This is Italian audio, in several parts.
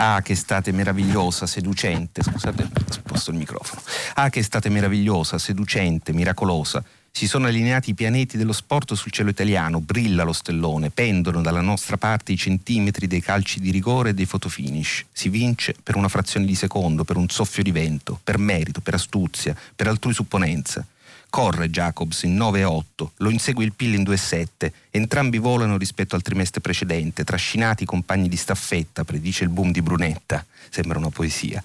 Ah, che estate meravigliosa, seducente. Scusate, sposto il microfono. Ah, che estate meravigliosa, seducente, miracolosa. Si sono allineati i pianeti dello sport sul cielo italiano, brilla lo stellone, pendono dalla nostra parte i centimetri dei calci di rigore e dei fotofinish. Si vince per una frazione di secondo, per un soffio di vento, per merito, per astuzia, per altrui supponenza. Corre Jacobs in 9-8, lo insegue il Pill in 2-7, entrambi volano rispetto al trimestre precedente, trascinati compagni di staffetta, predice il boom di Brunetta, sembra una poesia.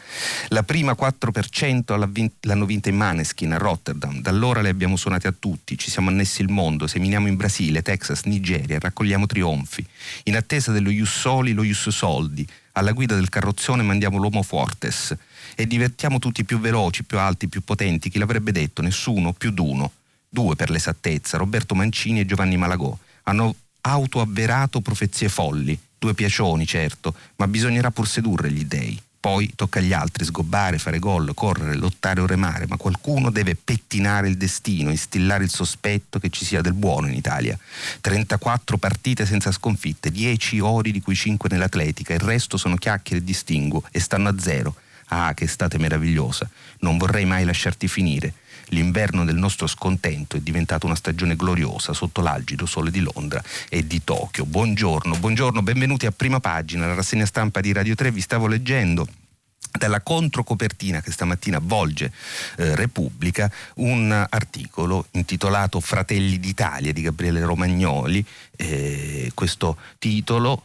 La prima 4% l'hanno vinta in Maneskin a Rotterdam, da allora le abbiamo suonate a tutti, ci siamo annessi il mondo, seminiamo in Brasile, Texas, Nigeria, raccogliamo trionfi. In attesa dello Ius Soli, lo Ius Soldi, alla guida del carrozzone mandiamo l'uomo Fortes e divertiamo tutti più veloci, più alti, più potenti. Chi l'avrebbe detto? Nessuno, più d'uno. Due per l'esattezza, Roberto Mancini e Giovanni Malagò. Hanno autoavverato profezie folli, due piacioni certo, ma bisognerà pur sedurre gli dei. Poi tocca agli altri sgobbare, fare gol, correre, lottare o remare, ma qualcuno deve pettinare il destino, instillare il sospetto che ci sia del buono in Italia. 34 partite senza sconfitte, 10 ori di cui 5 nell'atletica, il resto sono chiacchiere e distinguo e stanno a zero. Ah, che estate meravigliosa. Non vorrei mai lasciarti finire. L'inverno del nostro scontento è diventato una stagione gloriosa sotto l'algido sole di Londra e di Tokyo. Buongiorno, buongiorno, benvenuti a prima pagina, la rassegna stampa di Radio 3. Vi stavo leggendo dalla controcopertina che stamattina volge eh, Repubblica un articolo intitolato Fratelli d'Italia di Gabriele Romagnoli. Eh, questo titolo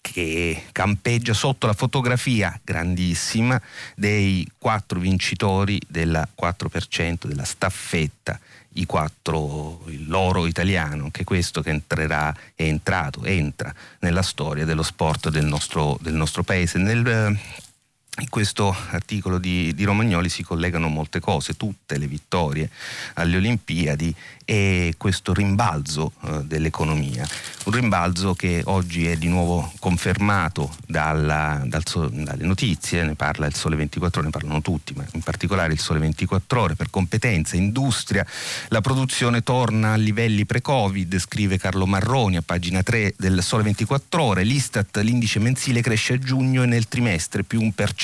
che campeggia sotto la fotografia grandissima dei quattro vincitori del 4% della staffetta i quattro, l'oro italiano, anche questo che entrerà, è entrato, entra nella storia dello sport del nostro, del nostro paese. Nel, in questo articolo di, di, Romagnoli si collegano molte cose, tutte le vittorie alle Olimpiadi e questo rimbalzo eh, dell'economia. Un rimbalzo che oggi è di nuovo confermato dalla, dal, dalle notizie, ne parla il Sole 24 ore, ne parlano tutti, ma in particolare il Sole 24 ore per competenza, industria, la produzione torna a livelli pre-Covid, scrive Carlo Marroni a pagina 3 del Sole 24 ore, l'Istat, l'indice mensile cresce a giugno e nel trimestre più un per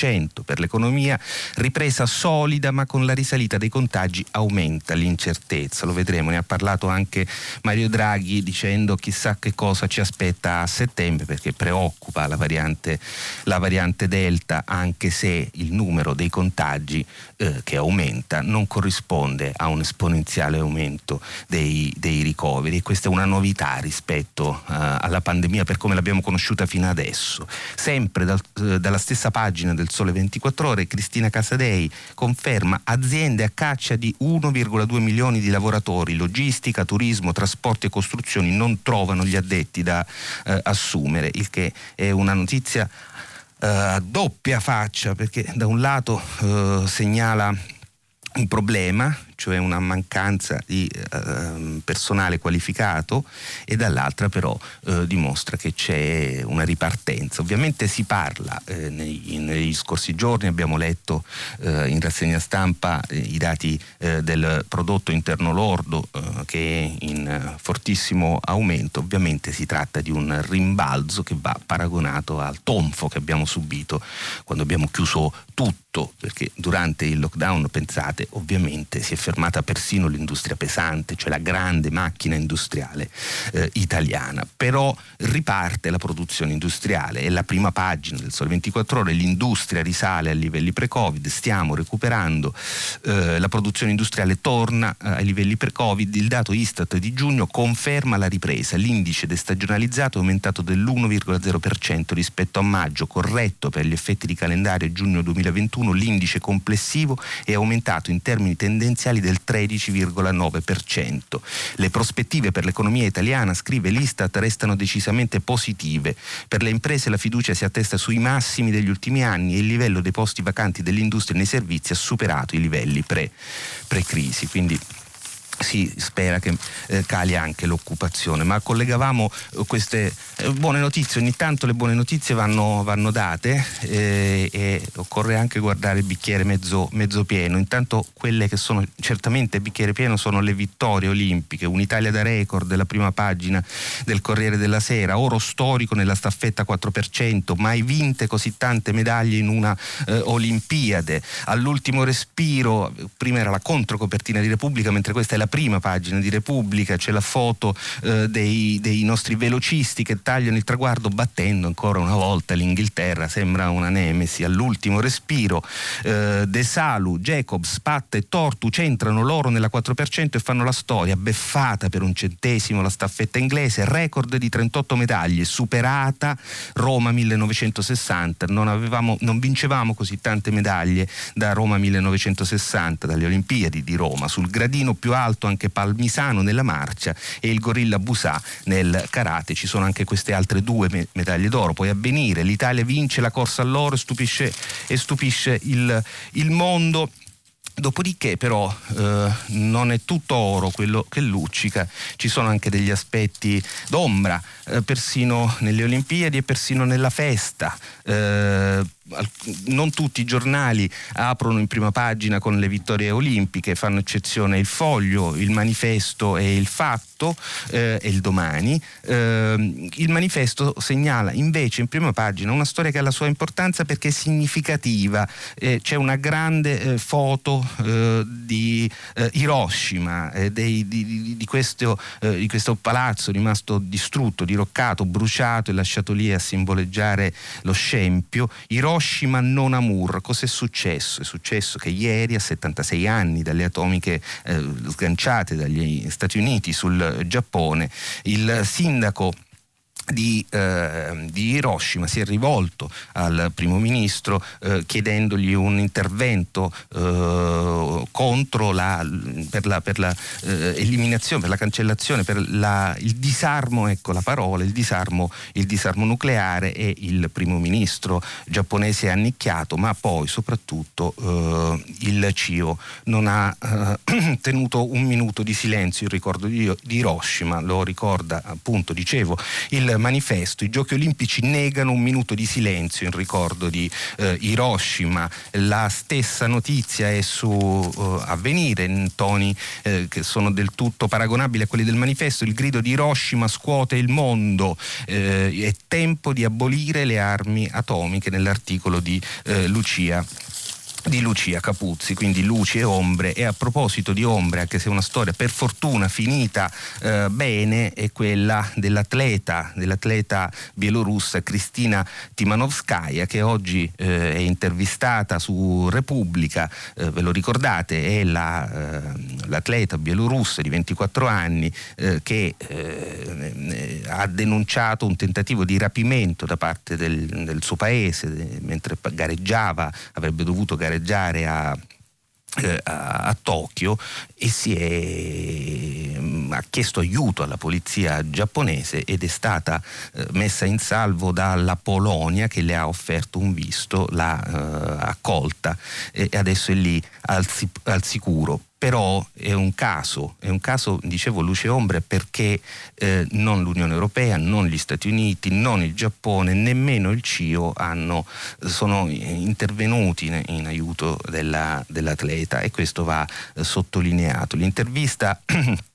per l'economia, ripresa solida ma con la risalita dei contagi aumenta l'incertezza, lo vedremo ne ha parlato anche Mario Draghi dicendo chissà che cosa ci aspetta a settembre perché preoccupa la variante, la variante Delta anche se il numero dei contagi eh, che aumenta non corrisponde a un esponenziale aumento dei, dei ricoveri questa è una novità rispetto eh, alla pandemia per come l'abbiamo conosciuta fino adesso. Sempre dal, eh, dalla stessa pagina del Sole 24 ore Cristina Casadei conferma aziende a caccia di 1,2 milioni di lavoratori logistica, turismo, trasporti e costruzioni non trovano gli addetti da eh, assumere, il che è una notizia a doppia faccia perché da un lato eh, segnala un problema cioè una mancanza di eh, personale qualificato e dall'altra però eh, dimostra che c'è una ripartenza. Ovviamente si parla, eh, nei, negli scorsi giorni abbiamo letto eh, in rassegna stampa eh, i dati eh, del prodotto interno lordo che è in fortissimo aumento, ovviamente si tratta di un rimbalzo che va paragonato al tonfo che abbiamo subito quando abbiamo chiuso tutto, perché durante il lockdown, pensate, ovviamente si è fermata persino l'industria pesante, cioè la grande macchina industriale eh, italiana. Però riparte la produzione industriale, è la prima pagina del Sole 24 ore, l'industria risale a livelli pre-Covid, stiamo recuperando, eh, la produzione industriale torna eh, ai livelli pre-Covid, il dato Istat di giugno conferma la ripresa, l'indice destagionalizzato è aumentato dell'1,0% rispetto a maggio, corretto per gli effetti di calendario giugno 2021, l'indice complessivo è aumentato in termini tendenziali mondiali del 13,9%. Le prospettive per l'economia italiana, scrive l'Istat, restano decisamente positive. Per le imprese la fiducia si attesta sui massimi degli ultimi anni e il livello dei posti vacanti dell'industria e nei servizi ha superato i livelli pre, pre-crisi. Quindi si spera che eh, cali anche l'occupazione, ma collegavamo eh, queste eh, buone notizie, ogni tanto le buone notizie vanno, vanno date eh, e occorre anche guardare il bicchiere mezzo, mezzo, pieno, intanto quelle che sono certamente bicchiere pieno sono le vittorie olimpiche, un'Italia da record, la prima pagina del Corriere della Sera, oro storico nella staffetta 4%, mai vinte così tante medaglie in una eh, Olimpiade, all'ultimo respiro, prima era la controcopertina di Repubblica, mentre questa è la la prima pagina di Repubblica, c'è la foto eh, dei, dei, nostri velocisti che tagliano il traguardo battendo ancora una volta l'Inghilterra, sembra una nemesi. All'ultimo respiro. Eh, De Salu, Jacobs, Patta e Tortu centrano l'oro nella 4% e fanno la storia, beffata per un centesimo la staffetta inglese, record di 38 medaglie, superata Roma 1960, non, avevamo, non vincevamo così tante medaglie da Roma 1960, dalle Olimpiadi di Roma, sul gradino più alto salto anche Palmisano nella marcia e il Gorilla Busà nel karate. Ci sono anche queste altre due medaglie d'oro. Poi a venire l'Italia vince la corsa all'oro stupisce, e stupisce il, il mondo. Dopodiché però eh, non è tutto oro quello che luccica, ci sono anche degli aspetti d'ombra, eh, persino nelle Olimpiadi e persino nella festa. Eh, non tutti i giornali aprono in prima pagina con le vittorie olimpiche, fanno eccezione il foglio, il manifesto e il fatto eh, e il domani. Eh, il manifesto segnala invece in prima pagina una storia che ha la sua importanza perché è significativa. Eh, c'è una grande eh, foto eh, di eh, Hiroshima, dei, di, di, questo, di questo palazzo rimasto distrutto, diroccato, bruciato e lasciato lì a simboleggiare lo scempio. Hiroshima Hiroshima non Amur, cos'è successo? È successo che ieri, a 76 anni dalle atomiche eh, sganciate dagli Stati Uniti sul Giappone, il sindaco di, eh, di, Hiroshima si è rivolto al primo ministro eh, chiedendogli un intervento eh, contro la, per la, per la eh, eliminazione, per la cancellazione, per la, il disarmo, ecco la parola, il disarmo, il disarmo nucleare e il primo ministro giapponese è annicchiato, ma poi soprattutto eh, il CIO non ha eh, tenuto un minuto di silenzio in ricordo di, di Hiroshima, lo ricorda appunto, dicevo, il manifesto. I giochi olimpici negano un minuto di silenzio in ricordo di eh, Hiroshima. La stessa notizia è su uh, Avvenire in toni eh, che sono del tutto paragonabili a quelli del manifesto. Il grido di Hiroshima scuote il mondo. Eh, è tempo di abolire le armi atomiche nell'articolo di eh, Lucia di Lucia Capuzzi, quindi luci e ombre. E a proposito di ombre, anche se una storia per fortuna finita eh, bene, è quella dell'atleta, dell'atleta bielorussa Cristina Timanovskaya che oggi eh, è intervistata su Repubblica, eh, ve lo ricordate, è la, eh, l'atleta bielorussa di 24 anni eh, che eh, ha denunciato un tentativo di rapimento da parte del, del suo paese mentre gareggiava, avrebbe dovuto gareggiare gareggiare a, eh, a, a, Tokyo e si è, mm, ha chiesto aiuto alla polizia giapponese ed è stata eh, messa in salvo dalla Polonia che le ha offerto un visto, l'ha eh, accolta e adesso è lì al, al sicuro però è un caso, è un caso, dicevo, luce ombre perché eh, non l'Unione Europea, non gli Stati Uniti, non il Giappone, nemmeno il CIO hanno, sono intervenuti in, in aiuto della, dell'atleta e questo va eh, sottolineato. L'intervista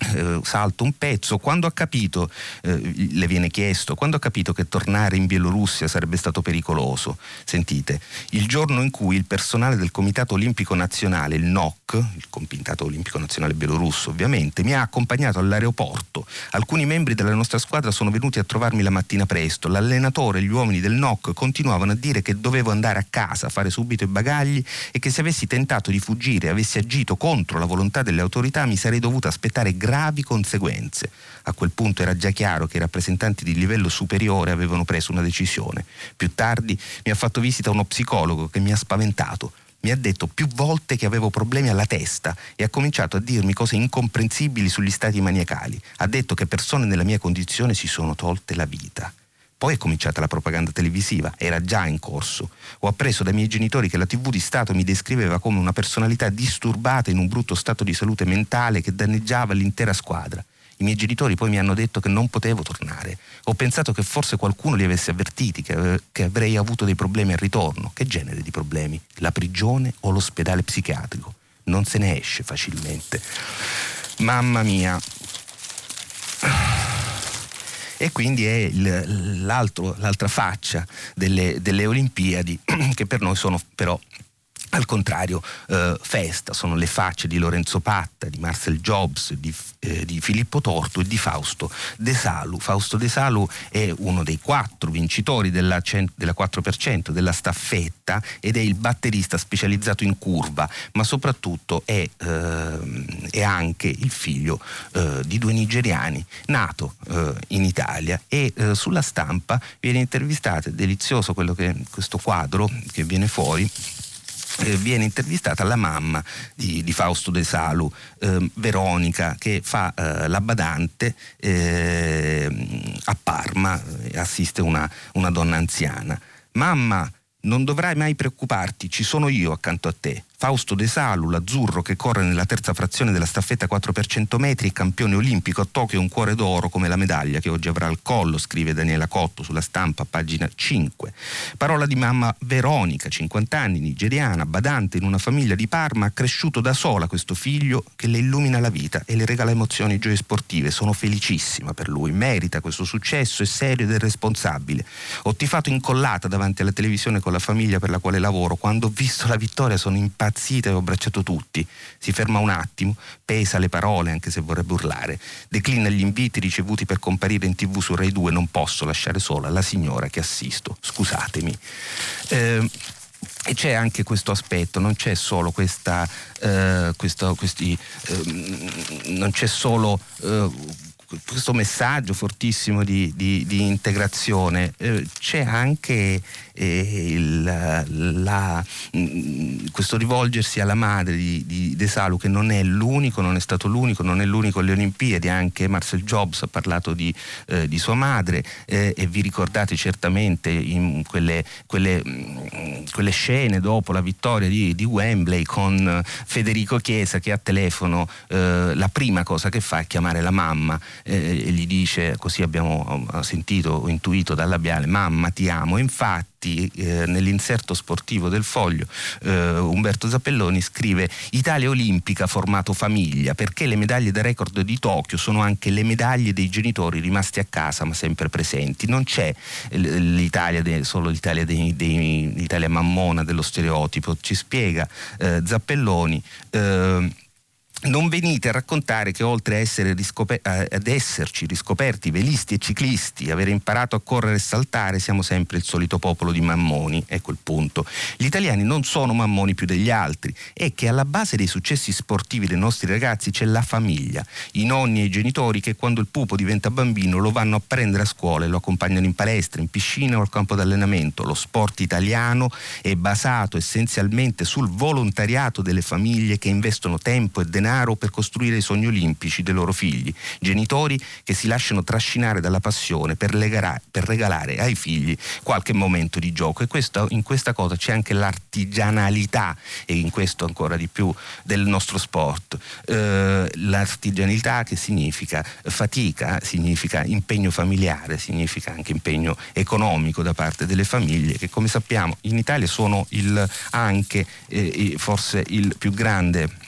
Eh, salto un pezzo, quando ha capito, eh, le viene chiesto, quando ha capito che tornare in Bielorussia sarebbe stato pericoloso, sentite, il giorno in cui il personale del Comitato Olimpico Nazionale, il NOC, il Comitato Olimpico Nazionale Bielorusso ovviamente, mi ha accompagnato all'aeroporto, alcuni membri della nostra squadra sono venuti a trovarmi la mattina presto, l'allenatore e gli uomini del NOC continuavano a dire che dovevo andare a casa, fare subito i bagagli e che se avessi tentato di fuggire avessi agito contro la volontà delle autorità mi sarei dovuta aspettare gravi conseguenze. A quel punto era già chiaro che i rappresentanti di livello superiore avevano preso una decisione. Più tardi mi ha fatto visita uno psicologo che mi ha spaventato mi ha detto più volte che avevo problemi alla testa e ha cominciato a dirmi cose incomprensibili sugli stati maniacali. Ha detto che persone nella mia condizione si sono tolte la vita. Poi è cominciata la propaganda televisiva, era già in corso. Ho appreso dai miei genitori che la TV di Stato mi descriveva come una personalità disturbata in un brutto stato di salute mentale che danneggiava l'intera squadra. I miei genitori poi mi hanno detto che non potevo tornare. Ho pensato che forse qualcuno li avesse avvertiti, che, che avrei avuto dei problemi al ritorno. Che genere di problemi? La prigione o l'ospedale psichiatrico? Non se ne esce facilmente. Mamma mia e quindi è il, l'altra faccia delle, delle Olimpiadi che per noi sono però al contrario, eh, festa, sono le facce di Lorenzo Patta, di Marcel Jobs, di, eh, di, Filippo Torto e di Fausto De Salu. Fausto De Salu è uno dei quattro vincitori della, della 4% della staffetta ed è il batterista specializzato in curva, ma soprattutto è, eh, è anche il figlio eh, di due nigeriani, nato eh, in Italia e eh, sulla stampa viene intervistato, è delizioso quello che, questo quadro che viene fuori eh, viene intervistata la mamma di, di Fausto De Salu, eh, Veronica, che fa eh, la badante eh, a Parma, assiste una, una donna anziana. Mamma, non dovrai mai preoccuparti, ci sono io accanto a te. Fausto De Salu, l'azzurro che corre nella terza frazione della staffetta 4 x 100 metri, campione olimpico a Tokyo, un cuore d'oro come la medaglia che oggi avrà al collo, scrive Daniela Cotto sulla stampa, pagina 5. Parola di mamma Veronica, 50 anni, nigeriana, badante in una famiglia di Parma, ha cresciuto da sola questo figlio che le illumina la vita e le regala emozioni gioie sportive. Sono felicissima per lui, merita questo successo, è serio ed è responsabile. Ho tifato incollata davanti alla televisione con la famiglia per la quale lavoro, quando ho visto la vittoria sono impazzita impazzita ho abbracciato tutti. Si ferma un attimo, pesa le parole anche se vorrebbe urlare. Declina gli inviti ricevuti per comparire in tv su Rai 2. Non posso lasciare sola la signora che assisto. Scusatemi. Eh, e c'è anche questo aspetto, non c'è solo questa, eh, questo, questi, eh, non c'è solo eh, questo messaggio fortissimo di, di, di integrazione, eh, c'è anche il, la, mm, questo rivolgersi alla madre di, di, De Salu che non è l'unico, non è stato l'unico, non è l'unico alle Olimpiadi, anche Marcel Jobs ha parlato di, eh, di sua madre eh, e vi ricordate certamente in quelle, quelle, mm, quelle scene dopo la vittoria di, di, Wembley con Federico Chiesa che a telefono eh, la prima cosa che fa è chiamare la mamma eh, e gli dice, così abbiamo sentito o intuito dal labiale, mamma ti amo. Infatti eh, nell'inserto sportivo del foglio eh, Umberto Zappelloni scrive Italia olimpica formato famiglia perché le medaglie da record di Tokyo sono anche le medaglie dei genitori rimasti a casa ma sempre presenti. Non c'è l'Italia de, solo l'Italia, dei, dei, l'Italia mammona dello stereotipo, ci spiega eh, Zappelloni. Non venite a raccontare che oltre riscoper- ad esserci riscoperti velisti e ciclisti, avere imparato a correre e saltare, siamo sempre il solito popolo di mammoni, ecco il punto. Gli italiani non sono mammoni più degli altri, è che alla base dei successi sportivi dei nostri ragazzi c'è la famiglia, i nonni e i genitori che quando il pupo diventa bambino lo vanno a prendere a scuola e lo accompagnano in palestra, in piscina o al campo d'allenamento. Lo sport italiano è basato essenzialmente sul volontariato delle famiglie che investono tempo e denaro denaro per costruire i sogni olimpici dei loro figli, genitori che si lasciano trascinare dalla passione per, legare, per regalare ai figli qualche momento di gioco e questo, in questa cosa c'è anche l'artigianalità e in questo ancora di più del nostro sport. Eh, l'artigianalità che significa fatica, significa impegno familiare, significa anche impegno economico da parte delle famiglie che come sappiamo in Italia sono il, anche eh, forse il più grande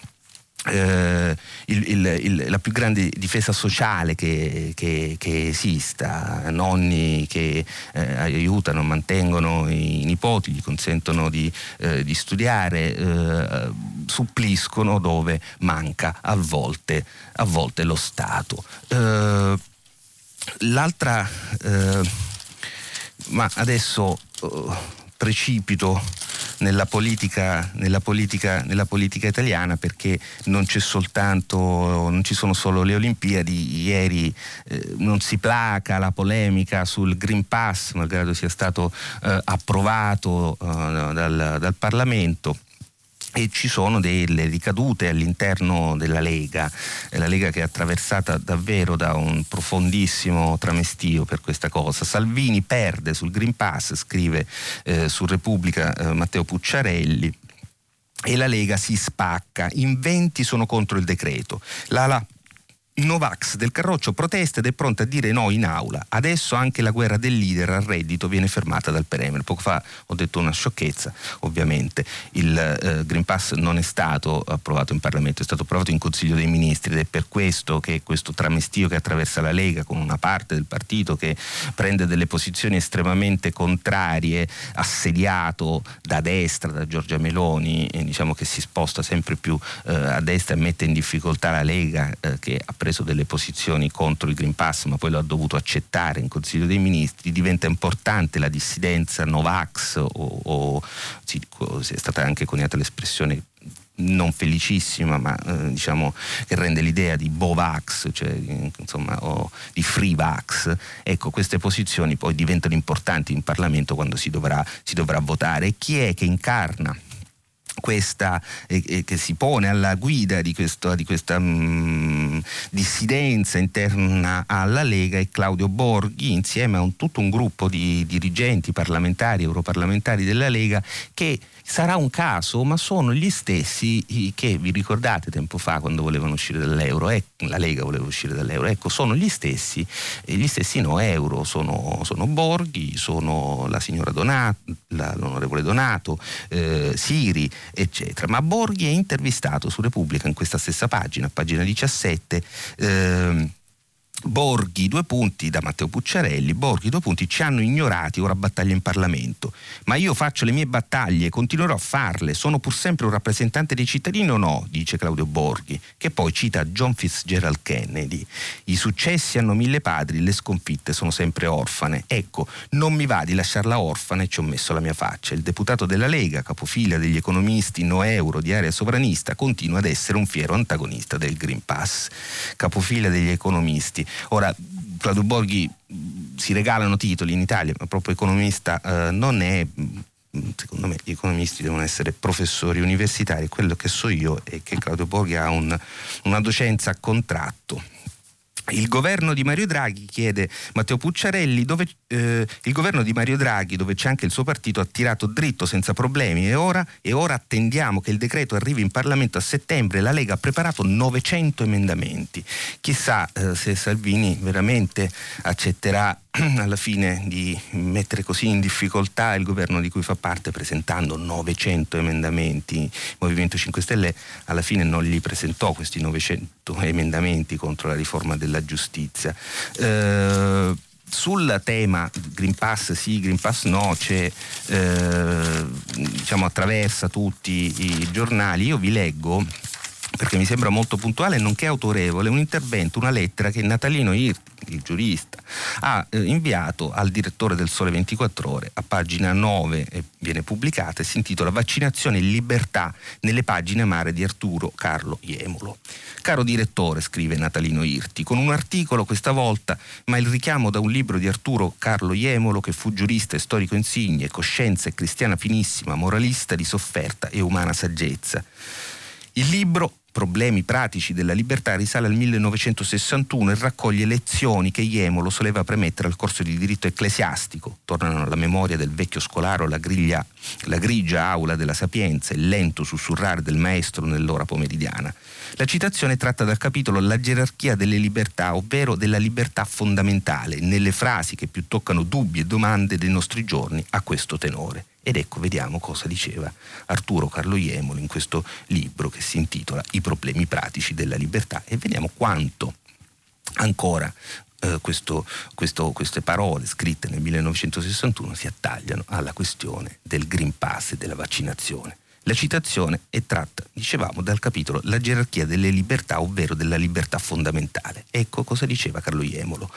eh, il, il, il, la più grande difesa sociale che, che, che esista, nonni che eh, aiutano, mantengono i nipoti, gli consentono di, eh, di studiare, eh, suppliscono dove manca a volte, a volte lo Stato. Eh, l'altra, eh, ma adesso precipito nella politica, nella politica, nella politica italiana perché non soltanto, non ci sono solo le Olimpiadi, ieri eh, non si placa la polemica sul Green Pass, malgrado sia stato eh, approvato eh, dal, dal Parlamento e ci sono delle ricadute all'interno della Lega, la Lega che è attraversata davvero da un profondissimo tramestio per questa cosa. Salvini perde sul Green Pass, scrive eh, su Repubblica eh, Matteo Pucciarelli. E la Lega si spacca, in 20 sono contro il decreto. L'ala Novax del Carroccio protesta ed è pronta a dire no in aula. Adesso anche la guerra del leader al reddito viene fermata dal Premier. Poco fa ho detto una sciocchezza, ovviamente. Il eh, Green Pass non è stato approvato in Parlamento, è stato approvato in Consiglio dei Ministri ed è per questo che questo tramestio che attraversa la Lega con una parte del partito che prende delle posizioni estremamente contrarie, assediato da destra, da Giorgia Meloni, diciamo che si sposta sempre più eh, a destra e mette in difficoltà la Lega eh, che ha preso delle posizioni contro il Green Pass ma poi lo ha dovuto accettare in Consiglio dei Ministri, diventa importante la dissidenza Novax o, o sì, è stata anche coniata l'espressione non felicissima, ma eh, diciamo che rende l'idea di Bovax, cioè insomma, o di Freevax. Ecco, queste posizioni poi diventano importanti in Parlamento quando si dovrà, si dovrà votare. Chi è che incarna questa, eh, che si pone alla guida di, questo, di questa mh, mm, dissidenza interna alla Lega è Claudio Borghi insieme a un, tutto un gruppo di dirigenti parlamentari, europarlamentari della Lega che sarà un caso, ma sono gli stessi che vi ricordate tempo fa quando volevano uscire dall'euro, eh, la Lega voleva uscire dall'euro, ecco, sono gli stessi, gli stessi no euro, sono, sono Borghi, sono la signora Donato, l'onorevole Donato, eh, Siri, eccetera. Ma Borghi è intervistato su Repubblica in questa stessa pagina, pagina 17. Eh, Borghi, due punti da Matteo Pucciarelli, Borghi, due punti, ci hanno ignorati, ora battaglia in Parlamento, ma io faccio le mie battaglie, continuerò a farle, sono pur sempre un rappresentante dei cittadini o no, dice Claudio Borghi, che poi cita John Fitzgerald Kennedy, i successi hanno mille padri, le sconfitte sono sempre orfane, ecco, non mi va di lasciarla orfana e ci ho messo la mia faccia, il deputato della Lega, capofila degli economisti no euro di area sovranista, continua ad essere un fiero antagonista del Green Pass, capofila degli economisti Ora, Claudio Borghi si regalano titoli in Italia, ma proprio economista eh, non è secondo me gli economisti devono essere professori universitari, quello che so io è che Claudio Borghi ha un, una docenza a contratto il governo di Mario Draghi chiede Matteo Pucciarelli dove eh, il governo di Mario Draghi dove c'è anche il suo partito ha tirato dritto senza problemi. E ora, e ora attendiamo che il decreto arrivi in Parlamento a settembre. La Lega ha preparato 900 emendamenti. Chissà eh, se Salvini veramente accetterà alla fine di mettere così in difficoltà il governo di cui fa parte presentando 900 emendamenti. Il Movimento 5 Stelle alla fine non gli presentò questi 900 emendamenti contro la riforma della giustizia. Eh, sul tema Green Pass sì, Green Pass no, eh, diciamo, attraversa tutti i giornali. Io vi leggo perché mi sembra molto puntuale nonché autorevole un intervento, una lettera che Natalino Irti, il giurista, ha eh, inviato al direttore del Sole 24 Ore a pagina 9 e viene pubblicata e si intitola Vaccinazione e libertà nelle pagine amare di Arturo Carlo Iemolo. Caro direttore, scrive Natalino Irti, con un articolo questa volta, ma il richiamo da un libro di Arturo Carlo Iemolo che fu giurista e storico insigne, coscienza e cristiana finissima, moralista di sofferta e umana saggezza. Il libro Problemi pratici della libertà risale al 1961 e raccoglie lezioni che Iemolo soleva premettere al corso di diritto ecclesiastico. Tornano alla memoria del vecchio scolaro la, griglia, la grigia aula della sapienza, il lento sussurrare del maestro nell'ora pomeridiana. La citazione è tratta dal capitolo La gerarchia delle libertà, ovvero della libertà fondamentale, nelle frasi che più toccano dubbi e domande dei nostri giorni a questo tenore. Ed ecco, vediamo cosa diceva Arturo Carlo Iemolo in questo libro che si intitola I problemi pratici della libertà e vediamo quanto ancora eh, questo, questo, queste parole scritte nel 1961 si attagliano alla questione del Green Pass e della vaccinazione. La citazione è tratta, dicevamo, dal capitolo La gerarchia delle libertà, ovvero della libertà fondamentale. Ecco cosa diceva Carlo Iemolo.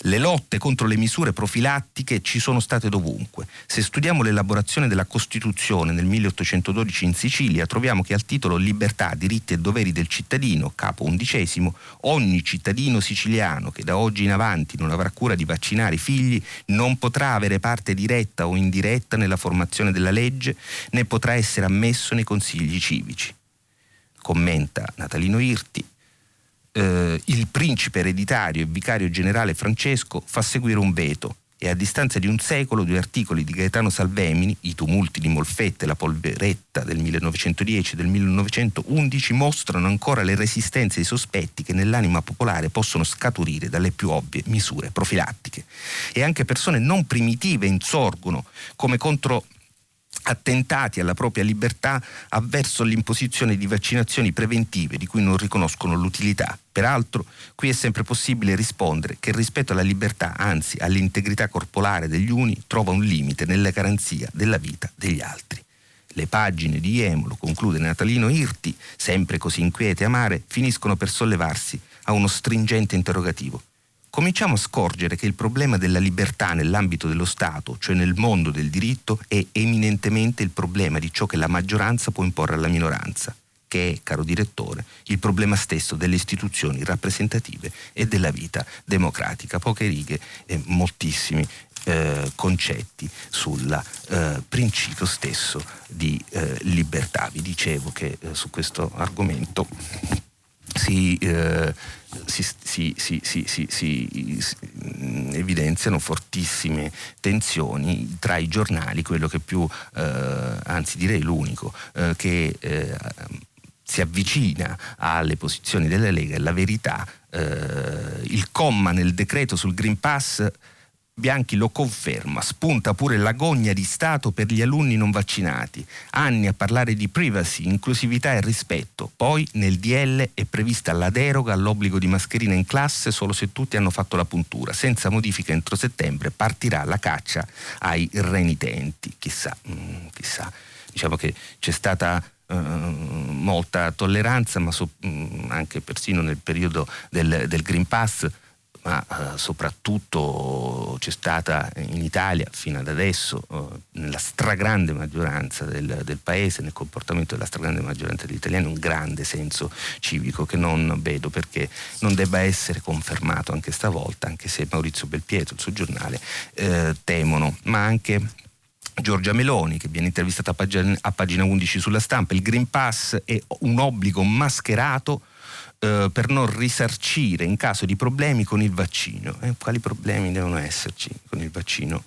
Le lotte contro le misure profilattiche ci sono state dovunque. Se studiamo l'elaborazione della Costituzione nel 1812 in Sicilia, troviamo che al titolo Libertà, diritti e doveri del cittadino, capo undicesimo, ogni cittadino siciliano che da oggi in avanti non avrà cura di vaccinare i figli non potrà avere parte diretta o indiretta nella formazione della legge, né potrà essere ammesso ammesso nei consigli civici. Commenta Natalino Irti, eh, il principe ereditario e vicario generale Francesco fa seguire un veto e a distanza di un secolo due articoli di Gaetano Salvemini, I tumulti di Molfetta e la polveretta del 1910 e del 1911, mostrano ancora le resistenze e i sospetti che nell'anima popolare possono scaturire dalle più ovvie misure profilattiche. E anche persone non primitive insorgono come contro attentati alla propria libertà avverso l'imposizione di vaccinazioni preventive di cui non riconoscono l'utilità. Peraltro, qui è sempre possibile rispondere che rispetto alla libertà, anzi all'integrità corporale degli uni, trova un limite nella garanzia della vita degli altri. Le pagine di Emolo, conclude Natalino Irti, sempre così inquiete e amare, finiscono per sollevarsi a uno stringente interrogativo cominciamo a scorgere che il problema della libertà nell'ambito dello Stato, cioè nel mondo del diritto, è eminentemente il problema di ciò che la maggioranza può imporre alla minoranza, che è, caro direttore, il problema stesso delle istituzioni rappresentative e della vita democratica. Poche righe e moltissimi eh, concetti sul eh, principio stesso di eh, libertà. Vi dicevo che eh, su questo argomento si, eh, si, si, si, evidenziano fortissime tensioni tra i giornali, quello che più, eh, anzi direi l'unico, eh, che eh, si avvicina alle posizioni della Lega è la verità. Eh, il comma nel decreto sul Green Pass Bianchi lo conferma, spunta pure l'agonia di Stato per gli alunni non vaccinati, anni a parlare di privacy, inclusività e rispetto, poi nel DL è prevista la deroga all'obbligo di mascherina in classe solo se tutti hanno fatto la puntura, senza modifica entro settembre partirà la caccia ai renitenti, chissà, mm, chissà, diciamo che c'è stata Uh, molta tolleranza, ma so, um, anche persino nel periodo del, del Green Pass ma eh, soprattutto c'è stata in Italia fino ad adesso, eh, nella stragrande maggioranza del, del, paese, nel comportamento della stragrande maggioranza degli italiani, un grande senso civico che non vedo perché non debba essere confermato anche stavolta, anche se Maurizio Belpietro, il suo giornale, eh, temono, ma anche Giorgia Meloni, che viene intervistata a pagina, a pagina 11 sulla stampa, il Green Pass è un obbligo mascherato eh, per non risarcire in caso di problemi con il vaccino. Eh, quali problemi devono esserci con il vaccino?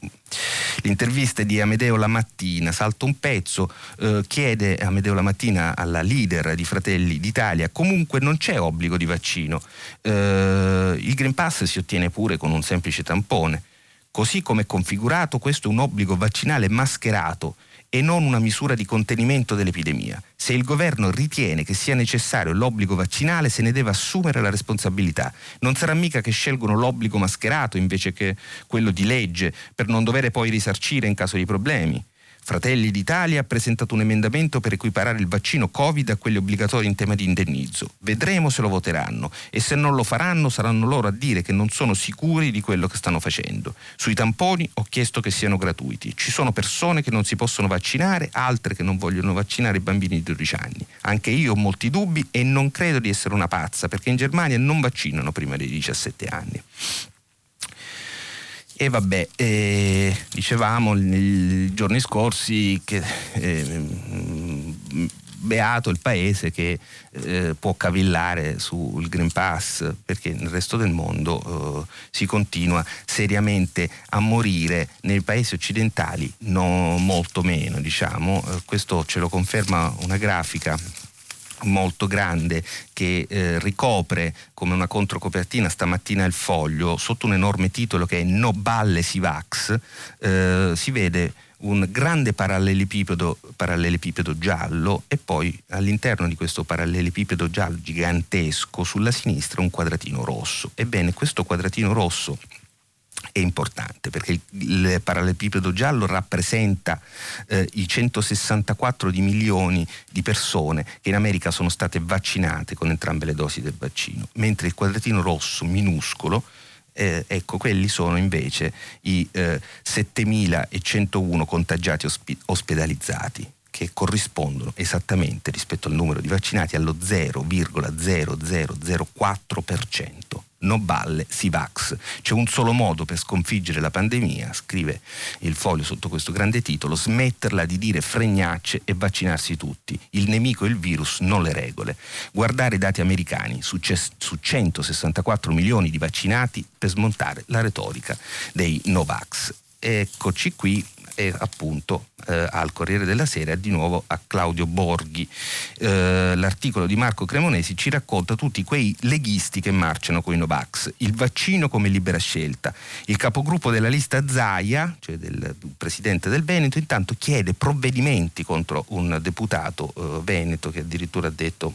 L'intervista di Amedeo La Mattina, salta un pezzo, eh, chiede Amedeo La Mattina alla leader di Fratelli d'Italia, comunque non c'è obbligo di vaccino, eh, il Green Pass si ottiene pure con un semplice tampone. Così come è configurato, questo è un obbligo vaccinale mascherato e non una misura di contenimento dell'epidemia. Se il governo ritiene che sia necessario l'obbligo vaccinale, se ne deve assumere la responsabilità. Non sarà mica che scelgono l'obbligo mascherato invece che quello di legge per non dovere poi risarcire in caso di problemi. Fratelli d'Italia ha presentato un emendamento per equiparare il vaccino Covid a quelli obbligatori in tema di indennizzo. Vedremo se lo voteranno e se non lo faranno saranno loro a dire che non sono sicuri di quello che stanno facendo. Sui tamponi ho chiesto che siano gratuiti. Ci sono persone che non si possono vaccinare, altre che non vogliono vaccinare i bambini di 12 anni. Anche io ho molti dubbi e non credo di essere una pazza perché in Germania non vaccinano prima dei 17 anni. E vabbè, eh, dicevamo nei giorni scorsi che eh, beato il paese che eh, può cavillare sul Green Pass perché nel resto del mondo eh, si continua seriamente a morire. Nei paesi occidentali no, molto meno diciamo. Eh, questo ce lo conferma una grafica molto grande che eh, ricopre come una controcopertina stamattina il foglio sotto un enorme titolo che è No balle si vax eh, si vede un grande parallelepipedo, parallelepipedo giallo e poi all'interno di questo parallelepipedo giallo gigantesco sulla sinistra un quadratino rosso. Ebbene, questo quadratino rosso è importante perché il parallelepipedo giallo rappresenta eh, i 164 di milioni di persone che in America sono state vaccinate con entrambe le dosi del vaccino, mentre il quadratino rosso minuscolo eh, ecco, quelli sono invece i eh, 7.101 contagiati ospi- ospedalizzati che corrispondono esattamente rispetto al numero di vaccinati allo 0,0004%. No balle, si vax. C'è un solo modo per sconfiggere la pandemia, scrive il foglio sotto questo grande titolo, smetterla di dire fregnacce e vaccinarsi tutti. Il nemico è il virus, non le regole. Guardare i dati americani su, su 164 milioni di vaccinati per smontare la retorica dei Novax. Eccoci qui e appunto eh, al Corriere della Sera di nuovo a Claudio Borghi. Eh, l'articolo di Marco Cremonesi ci racconta tutti quei leghisti che marciano con i Novax, il vaccino come libera scelta. Il capogruppo della lista Zaia, cioè del presidente del Veneto, intanto chiede provvedimenti contro un deputato eh, veneto che addirittura ha detto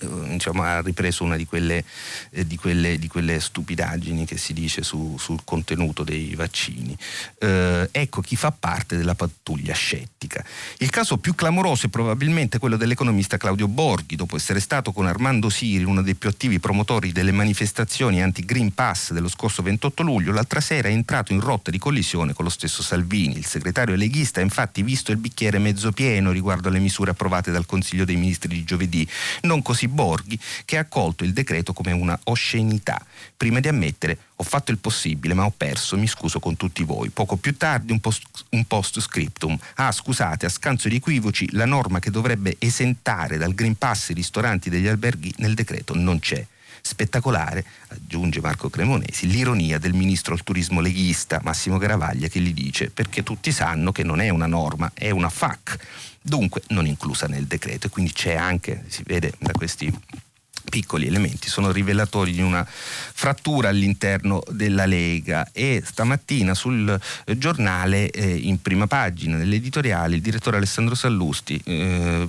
Diciamo, ha ripreso una di quelle, eh, di, quelle, di quelle, stupidaggini che si dice su, sul contenuto dei vaccini. Eh, ecco chi fa parte della pattuglia scettica. Il caso più clamoroso è probabilmente quello dell'economista Claudio Borghi, dopo essere stato con Armando Siri uno dei più attivi promotori delle manifestazioni anti-Green Pass dello scorso 28 luglio, l'altra sera è entrato in rotta di collisione con lo stesso Salvini. Il segretario leghista ha infatti visto il bicchiere mezzo pieno riguardo alle misure approvate dal Consiglio dei Ministri di giovedì, non così Rossi Borghi che ha accolto il decreto come una oscenità, prima di ammettere ho fatto il possibile ma ho perso, mi scuso con tutti voi. Poco più tardi un post, un post scriptum. Ah scusate, a scanso di equivoci, la norma che dovrebbe esentare dal Green Pass i ristoranti degli alberghi nel decreto non c'è. Spettacolare, aggiunge Marco Cremonesi, l'ironia del ministro al turismo leghista Massimo Garavaglia che gli dice perché tutti sanno che non è una norma, è una FAC dunque non inclusa nel decreto e quindi c'è anche, si vede da questi piccoli elementi sono rivelatori di una frattura all'interno della Lega. E stamattina sul giornale eh, in prima pagina nell'editoriale il direttore Alessandro Sallusti eh,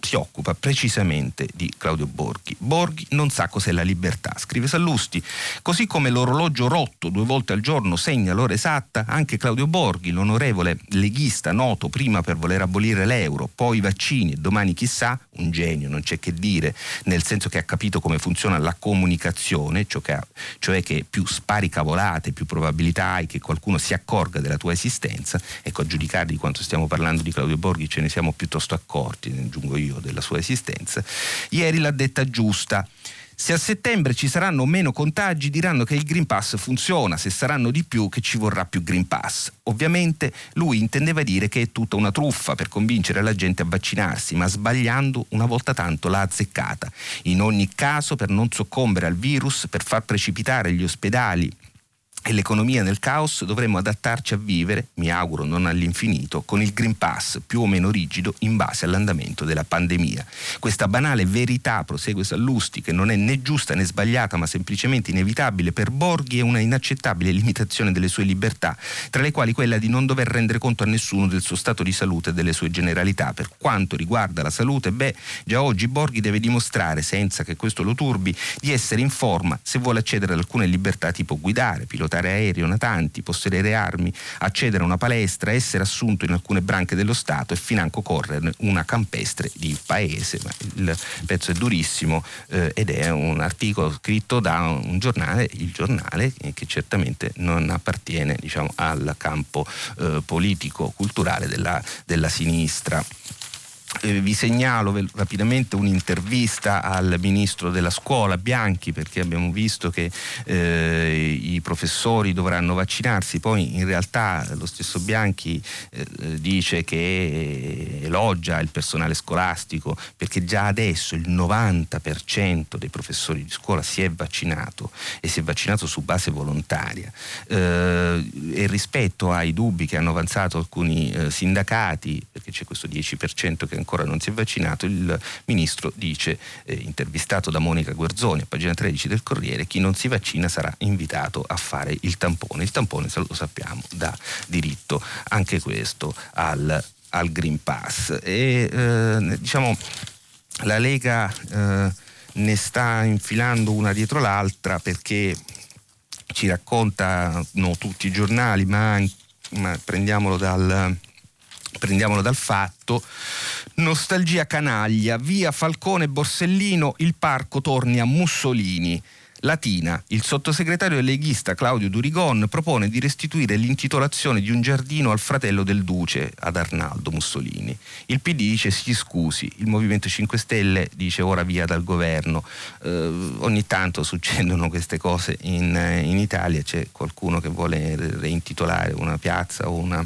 si occupa precisamente di Claudio Borghi. Borghi non sa cos'è la libertà, scrive Sallusti. Così come l'orologio rotto due volte al giorno segna l'ora esatta, anche Claudio Borghi, l'onorevole leghista noto prima per voler abolire l'euro, poi i vaccini e domani chissà, un genio, non c'è che dire, nel senso che ha capito come funziona la comunicazione, cioè che, più spari cavolate, più probabilità hai che qualcuno si accorga della tua esistenza. Ecco, a giudicare di quanto stiamo parlando di Claudio Borghi ce ne siamo piuttosto accorti, ne io della sua esistenza, ieri l'ha detta giusta. Se a settembre ci saranno meno contagi diranno che il Green Pass funziona, se saranno di più che ci vorrà più Green Pass. Ovviamente lui intendeva dire che è tutta una truffa per convincere la gente a vaccinarsi, ma sbagliando una volta tanto l'ha azzeccata. In ogni caso per non soccombere al virus, per far precipitare gli ospedali e l'economia nel caos dovremmo adattarci a vivere, mi auguro non all'infinito, con il Green Pass più o meno rigido in base all'andamento della pandemia. Questa banale verità, prosegue Sallusti, che non è né giusta né sbagliata ma semplicemente inevitabile per Borghi è una inaccettabile limitazione delle sue libertà, tra le quali quella di non dover rendere conto a nessuno del suo stato di salute e delle sue generalità. Per quanto riguarda la salute, beh, già oggi Borghi deve dimostrare, senza che questo lo turbi, di essere in forma se vuole accedere ad alcune libertà tipo guidare, pilotare pilotare aereo, natanti, possedere armi, accedere a una palestra, essere assunto in alcune branche dello Stato e financo correre una campestre di paese. Ma il pezzo è durissimo eh, ed è un articolo scritto da un giornale, il giornale, che certamente non appartiene diciamo, al campo eh, politico-culturale della, della sinistra. Eh, vi segnalo rapidamente un'intervista al ministro della scuola Bianchi perché abbiamo visto che eh, i professori dovranno vaccinarsi, poi in realtà lo stesso Bianchi eh, dice che elogia il personale scolastico perché già adesso il 90% dei professori di scuola si è vaccinato e si è vaccinato su base volontaria. Eh, e rispetto ai dubbi che hanno avanzato alcuni eh, sindacati perché c'è questo 10% che ancora non si è vaccinato, il ministro dice, eh, intervistato da Monica Guerzoni a pagina 13 del Corriere, chi non si vaccina sarà invitato a fare il tampone. Il tampone, se lo sappiamo, dà diritto anche questo al, al Green Pass. E eh, diciamo la Lega eh, ne sta infilando una dietro l'altra perché ci raccontano tutti i giornali, ma, ma prendiamolo dal, prendiamolo dal fatto, nostalgia canaglia, via Falcone Borsellino, il parco torni a Mussolini. Latina. Il sottosegretario leghista Claudio Durigon propone di restituire l'intitolazione di un giardino al fratello del duce, ad Arnaldo Mussolini. Il PD dice si scusi, il Movimento 5 Stelle dice ora via dal governo. Eh, ogni tanto succedono queste cose in, in Italia, c'è qualcuno che vuole reintitolare una piazza o una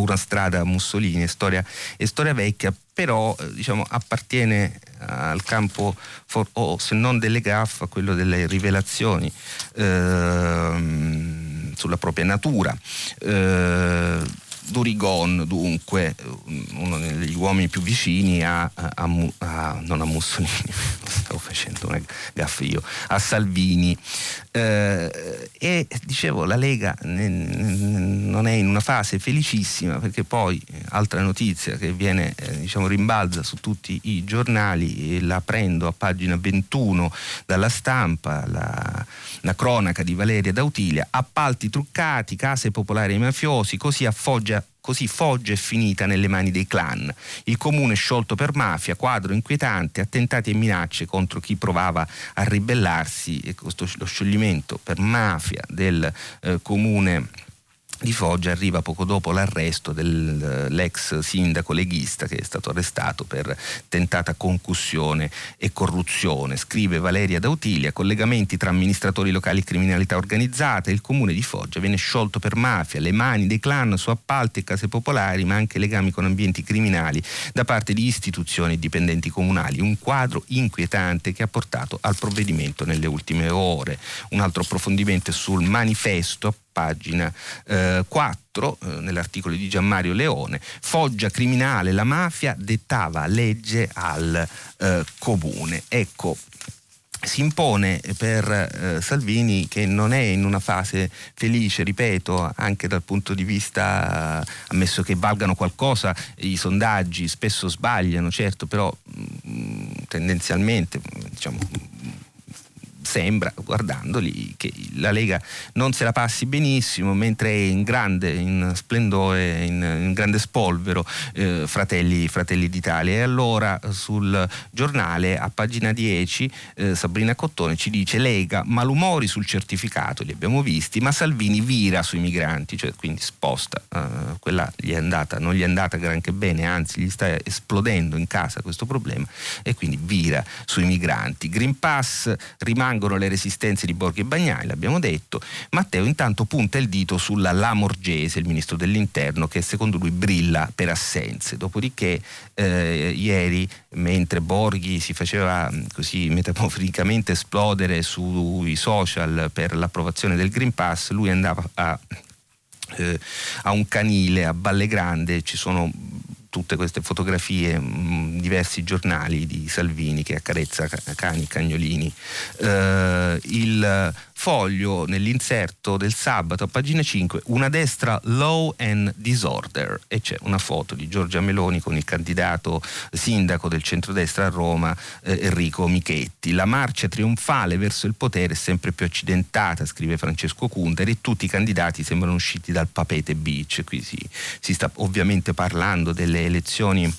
una strada a Mussolini, è storia, è storia vecchia, però eh, diciamo, appartiene al campo, for, o se non delle gaffe, a quello delle rivelazioni eh, sulla propria natura. Eh, Durigon, dunque, uno degli uomini più vicini a, a, a, non a Mussolini, stavo facendo una gaffa io, a Salvini. Eh, e dicevo, la Lega non è in una fase felicissima perché poi, altra notizia che viene, eh, diciamo, rimbalza su tutti i giornali, e la prendo a pagina 21 dalla stampa, la, la cronaca di Valeria D'Autilia, appalti truccati, case popolari ai mafiosi, così a Foggia Così Foggia è finita nelle mani dei clan. Il comune sciolto per mafia, quadro inquietante, attentati e minacce contro chi provava a ribellarsi e lo scioglimento per mafia del eh, comune di Foggia arriva poco dopo l'arresto dell'ex sindaco leghista che è stato arrestato per tentata concussione e corruzione. Scrive Valeria Dautilia, collegamenti tra amministratori locali e criminalità organizzata, il comune di Foggia viene sciolto per mafia, le mani dei clan su appalti e case popolari, ma anche legami con ambienti criminali da parte di istituzioni e dipendenti comunali. Un quadro inquietante che ha portato al provvedimento nelle ultime ore. Un altro approfondimento sul manifesto pagina eh, 4, eh, nell'articolo di Gianmario Leone, Foggia criminale, la mafia dettava legge al eh, comune. Ecco, si impone per eh, Salvini che non è in una fase felice, ripeto, anche dal punto di vista, eh, ammesso che valgano qualcosa, i sondaggi spesso sbagliano, certo, però mh, mm, tendenzialmente diciamo, sembra, guardandoli, che la Lega non se la passi benissimo, mentre è in grande, in splendore, in, in grande spolvero eh, Fratelli, Fratelli, d'Italia. E allora sul giornale, a pagina 10, eh, Sabrina Cottone ci dice Lega, malumori sul certificato, li abbiamo visti, ma Salvini vira sui migranti, cioè quindi sposta, eh, quella gli è andata, non gli è andata granché bene, anzi gli sta esplodendo in casa questo problema e quindi vira sui migranti. Green Pass rimane rimangono le resistenze di Borghi e Bagnai, l'abbiamo detto. Matteo intanto punta il dito sulla Lamorgese, il ministro dell'interno, che secondo lui brilla per assenze. Dopodiché eh, ieri, mentre Borghi si faceva così metaforicamente esplodere sui social per l'approvazione del Green Pass, lui andava a eh, a un canile a Valle Grande ci sono tutte queste fotografie, mh, mm, diversi giornali di Salvini che accarezza cani, cagnolini. Eh, il foglio nell'inserto del sabato a pagina 5 una destra law and disorder e c'è una foto di Giorgia Meloni con il candidato sindaco del centrodestra a Roma eh, Enrico Michetti. La marcia trionfale verso il potere è sempre più accidentata scrive Francesco Cunter e tutti i candidati sembrano usciti dal Papete Beach. Qui si, si sta ovviamente parlando delle elezioni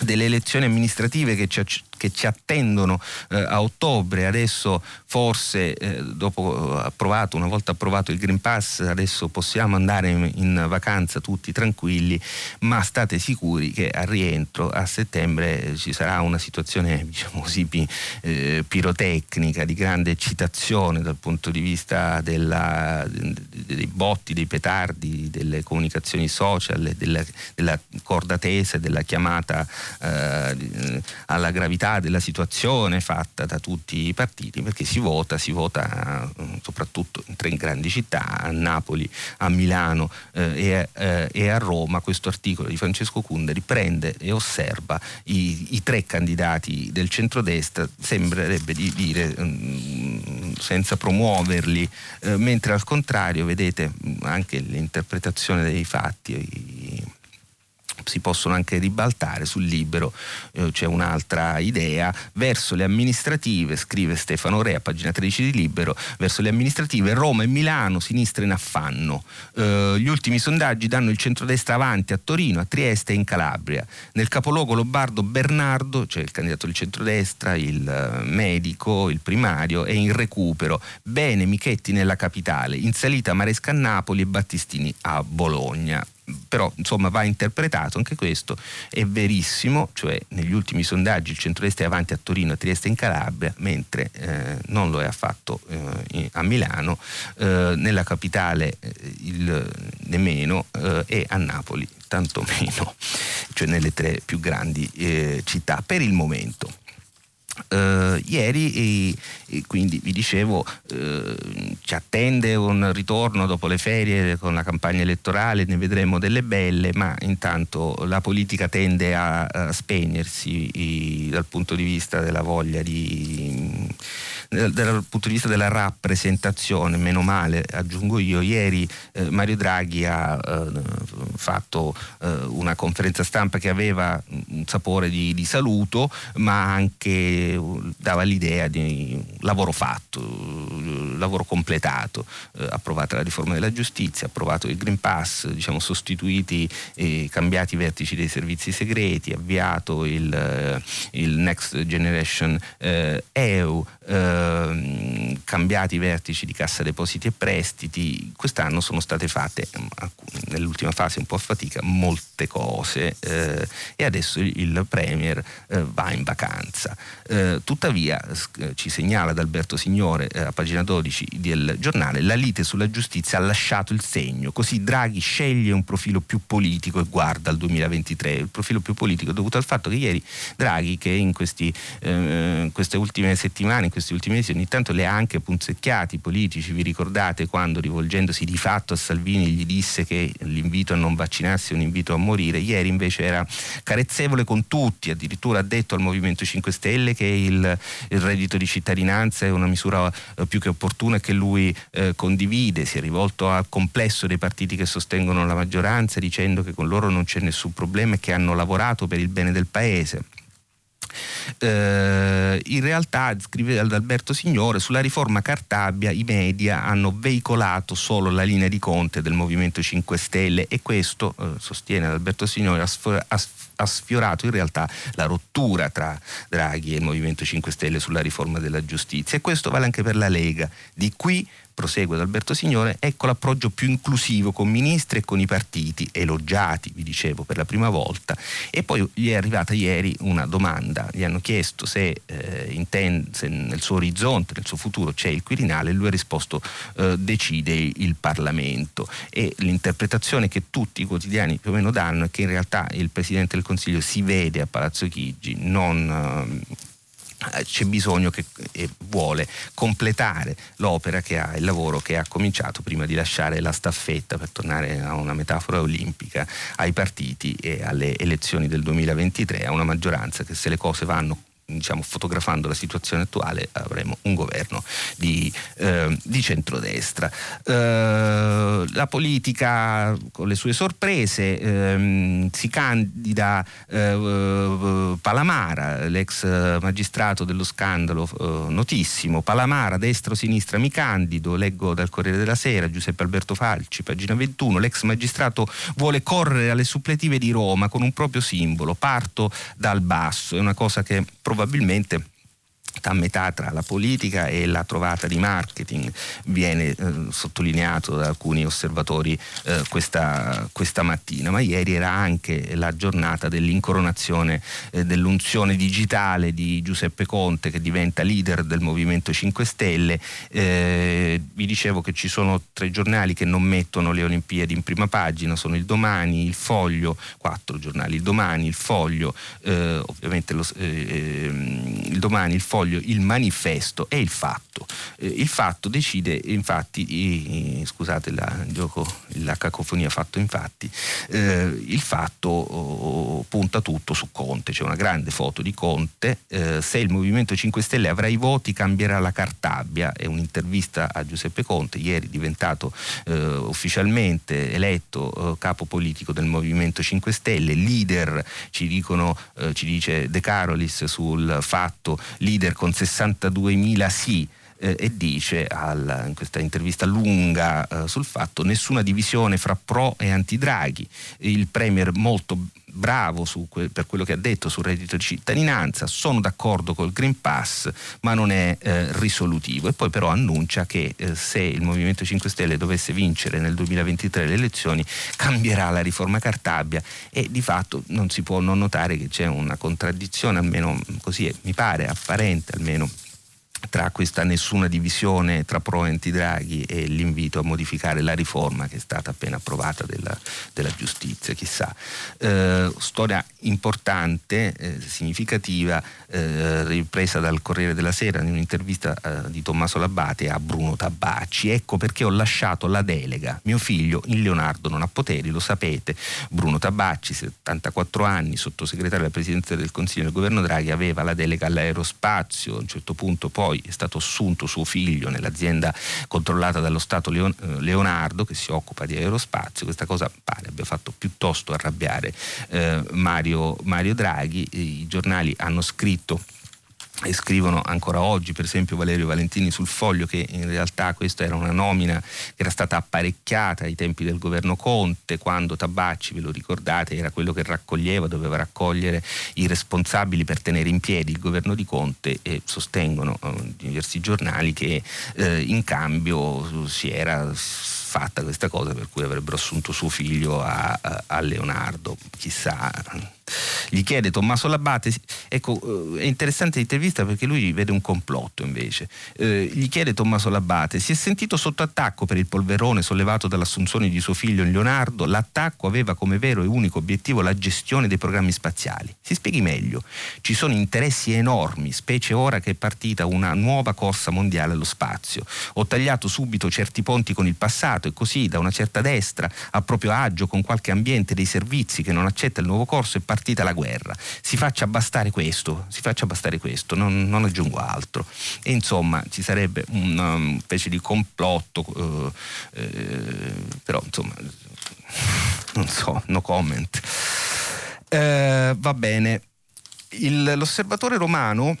delle elezioni amministrative che ci, che ci attendono eh, a ottobre, adesso forse eh, dopo approvato, una volta approvato il Green Pass, adesso possiamo andare in, in vacanza tutti tranquilli, ma state sicuri che al rientro a settembre ci sarà una situazione diciamo così pi, eh, pirotecnica, di grande eccitazione dal punto di vista della, dei botti, dei petardi, delle comunicazioni social, della, della corda tesa, della chiamata eh, alla gravità della situazione fatta da tutti i partiti perché si vota, si vota mm, soprattutto in tre grandi città, a Napoli, a Milano eh, e, eh, a Roma. Questo articolo di Francesco Cunderi prende e osserva i, i tre candidati del centrodestra, sembrerebbe di dire mm, senza promuoverli, eh, mentre al contrario vedete mm, anche l'interpretazione dei fatti si possono anche ribaltare sul libero, eh, c'è un'altra idea, verso le amministrative, scrive Stefano Rea, pagina 13 di Libero, verso le amministrative Roma e Milano, sinistra in affanno. Eh, gli ultimi sondaggi danno il centrodestra avanti a Torino, a Trieste e in Calabria. Nel capoluogo lombardo Bernardo, cioè il candidato del centrodestra, il eh, medico, il primario, è in recupero. Bene Michetti nella capitale, in salita Maresca a Napoli e Battistini a Bologna però insomma va interpretato anche questo. È verissimo cioè negli ultimi sondaggi il centro-est è avanti a Torino, a Trieste e in Calabria mentre eh, non lo è affatto eh, a Milano eh, nella capitale eh, il, nemmeno eh, e a Napoli tanto meno cioè nelle tre più grandi eh, città per il momento Uh, ieri e, e, quindi vi dicevo uh, ci attende un ritorno dopo le ferie con la campagna elettorale, ne vedremo delle belle, ma intanto la politica tende a, a spegnersi i, dal punto di vista della voglia di dal, dal punto di vista della rappresentazione, meno male aggiungo io, ieri eh, Mario Draghi ha eh, fatto eh, una conferenza stampa che aveva un sapore di, di saluto, ma anche dava l'idea di lavoro fatto, lavoro completato, eh, approvata la riforma della giustizia, approvato il Green Pass, diciamo, sostituiti e cambiati i vertici dei servizi segreti, avviato il, eh, il Next Generation eh, EU, Ehm, cambiati i vertici di Cassa Depositi e Prestiti, quest'anno sono state fatte, nell'ultima fase un po' a fatica, molte cose eh, e adesso il Premier eh, va in vacanza. Eh, tuttavia ci segnala ad Alberto Signore eh, a pagina 12 del giornale, la lite sulla giustizia ha lasciato il segno, così Draghi sceglie un profilo più politico e guarda al 2023, il profilo più politico dovuto al fatto che ieri Draghi che in questi, eh, queste ultime settimane, in questi ultimi mesi ogni tanto le ha anche punzecchiati i politici, vi ricordate quando rivolgendosi di fatto a Salvini gli disse che l'invito a non vaccinarsi è un invito a morire, ieri invece era carezzevole con tutti, addirittura ha detto al Movimento 5 Stelle che il, il reddito di cittadinanza è una misura eh, più che opportuna e che lui eh, condivide, si è rivolto al complesso dei partiti che sostengono la maggioranza dicendo che con loro non c'è nessun problema e che hanno lavorato per il bene del Paese. Eh, in realtà, scrive Alberto Signore, sulla riforma Cartabia i media hanno veicolato solo la linea di Conte del Movimento 5 Stelle e questo, eh, sostiene Alberto Signore, ha, sf- ha sfiorato in realtà la rottura tra Draghi e il Movimento 5 Stelle sulla riforma della giustizia e questo vale anche per la Lega. Di qui prosegue ad Alberto Signore, ecco l'approccio più inclusivo con ministri e con i partiti, elogiati, vi dicevo, per la prima volta. E poi gli è arrivata ieri una domanda, gli hanno chiesto se, eh, intende, se nel suo orizzonte, nel suo futuro c'è il Quirinale, e lui ha risposto eh, decide il Parlamento. E l'interpretazione che tutti i quotidiani più o meno danno è che in realtà il Presidente del Consiglio si vede a Palazzo Chigi, non... Eh, c'è bisogno che e vuole completare l'opera che ha, il lavoro che ha cominciato prima di lasciare la staffetta, per tornare a una metafora olimpica, ai partiti e alle elezioni del 2023, a una maggioranza che se le cose vanno diciamo, fotografando la situazione attuale avremo un governo di, eh, di centrodestra. Eh, la politica con le sue sorprese ehm, si candida eh, Palamara, l'ex magistrato dello scandalo eh, notissimo, Palamara destra o sinistra mi candido, leggo dal Corriere della Sera, Giuseppe Alberto Falci, pagina 21, l'ex magistrato vuole correre alle suppletive di Roma con un proprio simbolo, parto dal basso, è una cosa che probabilmente a metà tra la politica e la trovata di marketing. Viene eh, sottolineato da alcuni osservatori eh, questa, questa, mattina, ma ieri era anche la giornata dell'incoronazione eh, dell'unzione digitale di Giuseppe Conte che diventa leader del Movimento 5 Stelle. Eh, vi dicevo che ci sono tre giornali che non mettono le Olimpiadi in prima pagina, sono il Domani, il Foglio, quattro giornali, il Domani, il Foglio, eh, ovviamente lo, eh, il Domani, il Foglio foglio, il manifesto e il fatto. Eh, il fatto decide, infatti, scusate la, gioco, la cacofonia fatto infatti, eh, il fatto oh, punta tutto su Conte, c'è una grande foto di Conte, eh, se il Movimento 5 Stelle avrà i voti cambierà la Cartabia, è un'intervista a Giuseppe Conte, ieri diventato eh, ufficialmente eletto eh, capo politico del Movimento 5 Stelle, leader, ci, dicono, eh, ci dice De Carolis sul fatto, leader con 62.000 sì eh, e dice al, in questa intervista lunga eh, sul fatto nessuna divisione fra pro e anti-Draghi, il Premier molto bravo que- per quello che ha detto sul reddito di cittadinanza, sono d'accordo col Green Pass ma non è eh, risolutivo. E poi però annuncia che eh, se il Movimento 5 Stelle dovesse vincere nel 2023 le elezioni cambierà la riforma Cartabia e di fatto non si può non notare che c'è una contraddizione almeno così mi pare apparente almeno tra questa nessuna divisione tra pro e anti-Draghi e l'invito a modificare la riforma che è stata appena approvata della, della giustizia, chissà. Eh, storia importante, eh, significativa, eh, ripresa dal Corriere della Sera in un'intervista eh, di Tommaso Labate a Bruno Tabacci. Ecco perché ho lasciato la delega. Mio figlio in Leonardo non ha poteri, lo sapete. Bruno Tabacci, 74 anni, sottosegretario della Presidenza del Consiglio del Governo Draghi, aveva la delega all'aerospazio, a un certo punto poi poi è stato assunto suo figlio nell'azienda controllata dallo Stato eh, Leonardo che si occupa di aerospazio, questa cosa pare abbia fatto piuttosto arrabbiare eh, Mario, Mario Draghi, i giornali hanno scritto e scrivono ancora oggi, per esempio Valerio Valentini sul foglio, che in realtà questa era una nomina che era stata apparecchiata ai tempi del governo Conte, quando Tabacci, ve lo ricordate, era quello che raccoglieva, doveva raccogliere i responsabili per tenere in piedi il governo di Conte e sostengono eh, diversi giornali che eh, in cambio si era fatta questa cosa per cui avrebbero assunto suo figlio a, a Leonardo, chissà gli chiede Tommaso Labate, ecco eh, è interessante l'intervista perché lui vede un complotto invece, eh, gli chiede Tommaso Labate, si è sentito sotto attacco per il polverone sollevato dall'assunzione di suo figlio in Leonardo, l'attacco aveva come vero e unico obiettivo la gestione dei programmi spaziali. Si spieghi meglio, ci sono interessi enormi, specie ora che è partita una nuova corsa mondiale allo spazio. Ho tagliato subito certi ponti con il passato e così da una certa destra, a proprio agio con qualche ambiente dei servizi che non accetta il nuovo corso, è partito partita la guerra. Si faccia bastare questo, si faccia bastare questo, non, non aggiungo altro. E insomma ci sarebbe una specie di complotto, eh, eh, però insomma non so, no comment. Eh, va bene. Il, l'osservatore romano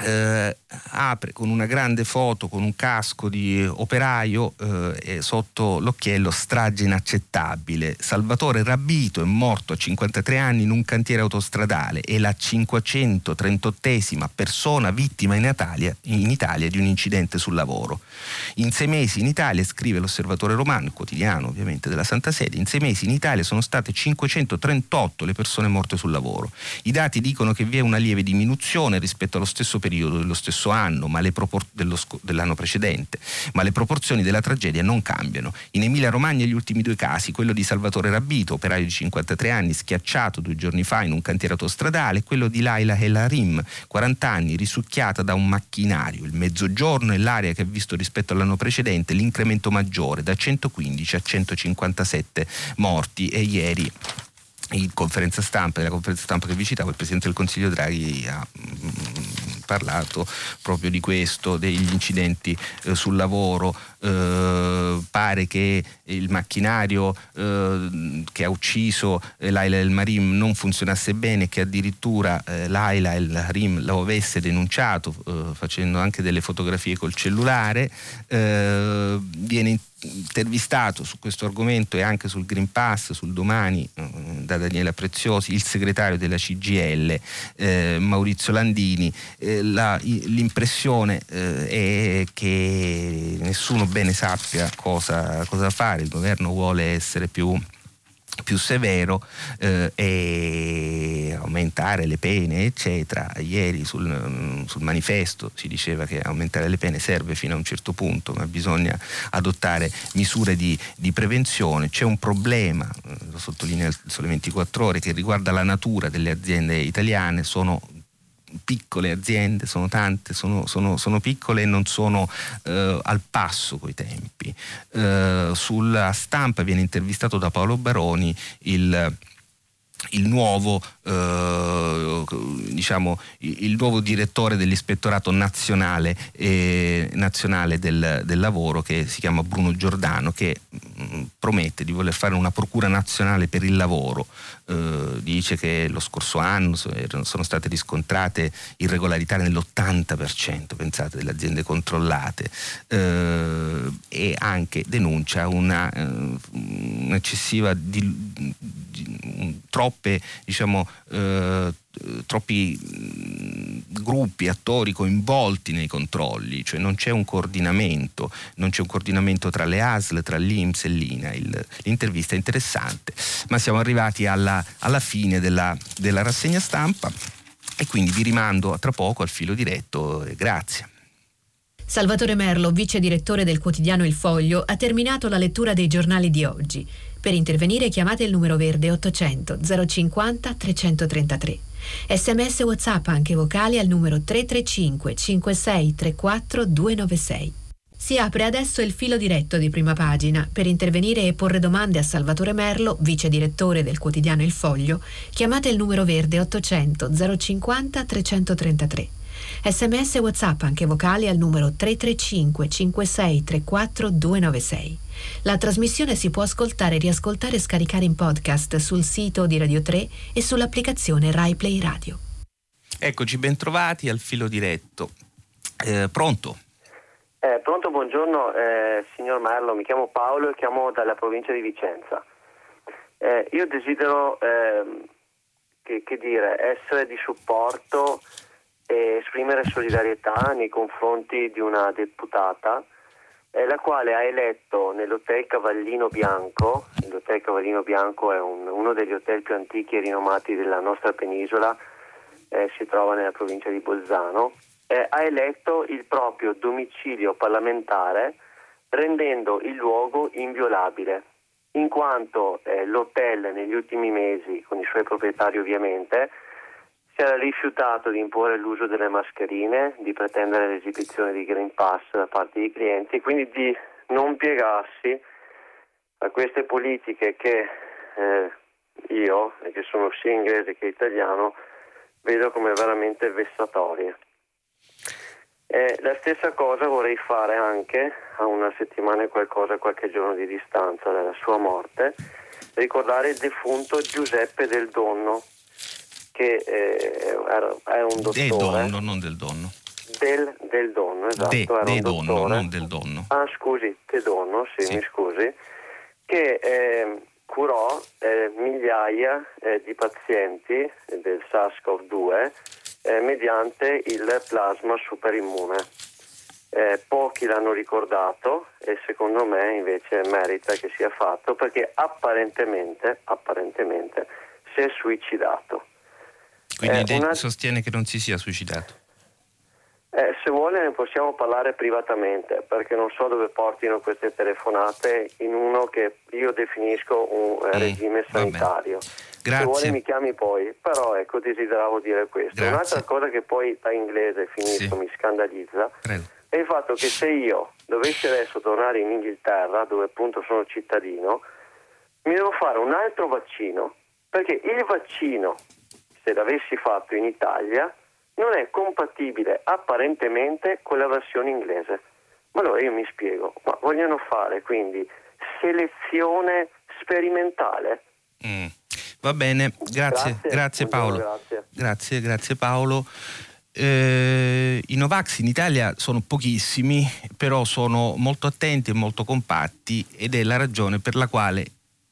eh, apre con una grande foto con un casco di operaio eh, sotto l'occhiello strage inaccettabile. Salvatore Rabito è morto a 53 anni in un cantiere autostradale è la 538esima persona vittima in Italia, in Italia, di un incidente sul lavoro. In sei mesi in Italia, scrive l'osservatore romano, quotidiano ovviamente della Santa Sede, in sei mesi in Italia sono state 538 le persone morte sul lavoro. I dati dicono che vi è una lieve diminuzione rispetto allo stesso periodo dello stesso anno, propor- dello sc- dell'anno precedente, ma le proporzioni della tragedia non cambiano. In Emilia Romagna gli ultimi due casi, quello di Salvatore Rabbito, operaio di 53 anni, schiacciato due giorni fa in un cantiere autostradale, e quello di Laila Helarim, 40 anni, risucchiata da un macchinario. Il mezzogiorno è l'area che ha visto rispetto all'anno precedente l'incremento maggiore, da 115 a 157 morti e ieri in conferenza stampa, nella conferenza stampa che vi citavo, il Presidente del Consiglio Draghi ha parlato proprio di questo, degli incidenti eh, sul lavoro. Eh, pare che il macchinario eh, che ha ucciso eh, Laila El Marim non funzionasse bene, che addirittura eh, Laila El Marim lo avesse denunciato eh, facendo anche delle fotografie col cellulare. viene intervistato su questo argomento e anche sul Green Pass, sul domani, da Daniela Preziosi, il segretario della CGL, Maurizio Landini. La, l'impressione eh, è che nessuno bene sappia cosa, cosa fare, il governo vuole essere più più severo eh, e aumentare le pene, eccetera. Ieri sul, sul, manifesto si diceva che aumentare le pene serve fino a un certo punto, ma bisogna adottare misure di, di prevenzione. C'è un problema, eh, lo sottolinea il Sole 24 Ore, che riguarda la natura delle aziende italiane, sono piccole aziende, sono tante, sono, sono, sono piccole e non sono eh, al passo coi tempi. Eh, sulla stampa viene intervistato da Paolo Baroni il il nuovo, eh, diciamo, il nuovo, direttore dell'ispettorato nazionale, eh, nazionale del, del, lavoro che si chiama Bruno Giordano che mh, mm, promette di voler fare una procura nazionale per il lavoro. Eh, dice che lo scorso anno sono state riscontrate irregolarità nell'80% pensate delle aziende controllate. Eh, e anche denuncia una, uh, un'eccessiva di, troppe diciamo uh, troppi gruppi, attori coinvolti nei controlli, cioè non c'è un coordinamento, non c'è un coordinamento tra le ASL, tra l'Inps e l'INAIL. L'intervista è interessante, ma siamo arrivati alla, alla fine della, della rassegna stampa e quindi vi rimando tra poco al filo diretto grazie. Salvatore Merlo, vice direttore del quotidiano Il Foglio, ha terminato la lettura dei giornali di oggi. Per intervenire chiamate il numero verde 800 050 333. Sms WhatsApp anche vocali al numero 335 5634 296. Si apre adesso il filo diretto di prima pagina. Per intervenire e porre domande a Salvatore Merlo, vice direttore del quotidiano Il Foglio, chiamate il numero verde 800 050 333. Sms WhatsApp anche vocali al numero 335 5634 296. La trasmissione si può ascoltare, riascoltare e scaricare in podcast sul sito di Radio 3 e sull'applicazione Rai Play Radio. Eccoci, bentrovati al filo diretto. Eh, pronto? Eh, pronto, buongiorno eh, signor Marlo, mi chiamo Paolo e chiamo dalla provincia di Vicenza. Eh, io desidero ehm, che, che dire, essere di supporto e esprimere solidarietà nei confronti di una deputata eh, la quale ha eletto nell'Hotel Cavallino Bianco, l'Hotel Cavallino Bianco è un, uno degli hotel più antichi e rinomati della nostra penisola, eh, si trova nella provincia di Bolzano, eh, ha eletto il proprio domicilio parlamentare rendendo il luogo inviolabile, in quanto eh, l'hotel negli ultimi mesi, con i suoi proprietari ovviamente, si era rifiutato di imporre l'uso delle mascherine, di pretendere l'esibizione di Green Pass da parte dei clienti e quindi di non piegarsi a queste politiche che eh, io, che sono sia inglese che italiano, vedo come veramente vessatorie. Eh, la stessa cosa vorrei fare anche a una settimana e qualcosa, qualche giorno di distanza dalla sua morte, ricordare il defunto Giuseppe Del Donno, che eh, è un dottore. Del donno, non del donno. Del, del donno, esatto. De, de donno, non del donno. Ah, scusi, de donno, sì, sì. mi scusi, che eh, curò eh, migliaia eh, di pazienti del SARS-CoV-2 eh, mediante il plasma superimmune. Eh, pochi l'hanno ricordato e secondo me invece merita che sia fatto perché apparentemente, apparentemente si è suicidato. Quindi eh, una... sostiene che non si sia suicidato. Eh, se vuole ne possiamo parlare privatamente perché non so dove portino queste telefonate in uno che io definisco un eh, mm, regime sanitario. Grazie. Se vuole mi chiami poi, però ecco desideravo dire questo. Grazie. Un'altra cosa che poi da inglese finisco sì. mi scandalizza Prego. è il fatto che se io dovessi adesso tornare in Inghilterra dove appunto sono cittadino mi devo fare un altro vaccino perché il vaccino se l'avessi fatto in Italia, non è compatibile apparentemente con la versione inglese. Ma allora io mi spiego, ma vogliono fare quindi selezione sperimentale? Mm. Va bene, grazie, grazie, grazie Paolo. Grazie. grazie, grazie Paolo. Eh, I Novax in Italia sono pochissimi, però sono molto attenti e molto compatti ed è la ragione per la quale,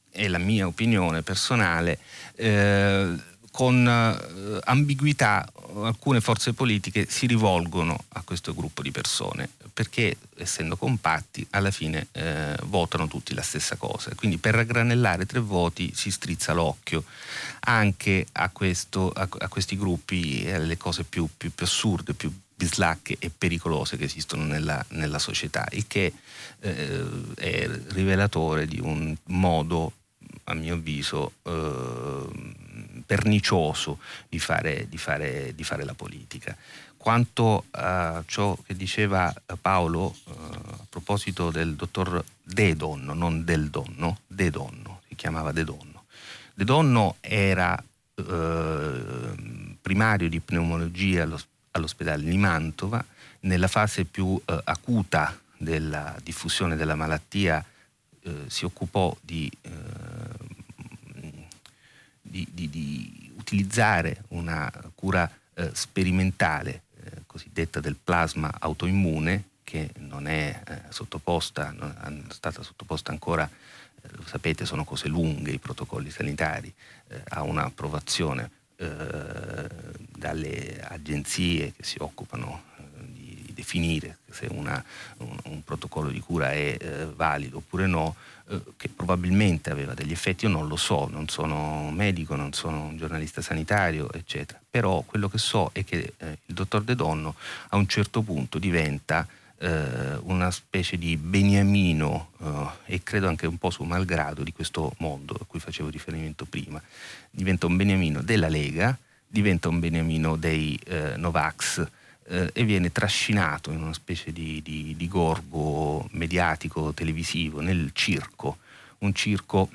è la mia opinione personale, eh, con eh, ambiguità alcune forze politiche si rivolgono a questo gruppo di persone perché essendo compatti alla fine eh, votano tutti la stessa cosa. Quindi per raggranellare tre voti si strizza l'occhio anche a, questo, a, a questi gruppi e alle cose più, più, più, assurde, più bislacche e pericolose che esistono nella, nella società, il che eh, è rivelatore di un modo, a mio avviso, eh, pernicioso di fare, di fare, di fare la politica. Quanto a ciò che diceva Paolo eh, a proposito del dottor De Donno, non del Donno, De Donno, si chiamava De Donno. De Donno era eh, primario di pneumologia allo, all'ospedale di Mantova, nella fase più eh, acuta della diffusione della malattia eh, si occupò di, eh, di, di, di, utilizzare una cura eh, sperimentale eh, cosiddetta del plasma autoimmune che non è eh, sottoposta, non è stata sottoposta ancora, lo sapete sono cose lunghe i protocolli sanitari, a un'approvazione dalle agenzie che si occupano definire se una, un, un, protocollo di cura è eh, valido oppure no, eh, che probabilmente aveva degli effetti, io non lo so, non sono medico, non sono un giornalista sanitario, eccetera. Però quello che so è che eh, il dottor De Donno a un certo punto diventa eh, una specie di beniamino eh, e credo anche un po' su malgrado di questo mondo a cui facevo riferimento prima. Diventa un beniamino della Lega, diventa un beniamino dei eh, Novax, eh, e viene trascinato in una specie di, di, di gorgo mediatico televisivo nel circo, un circo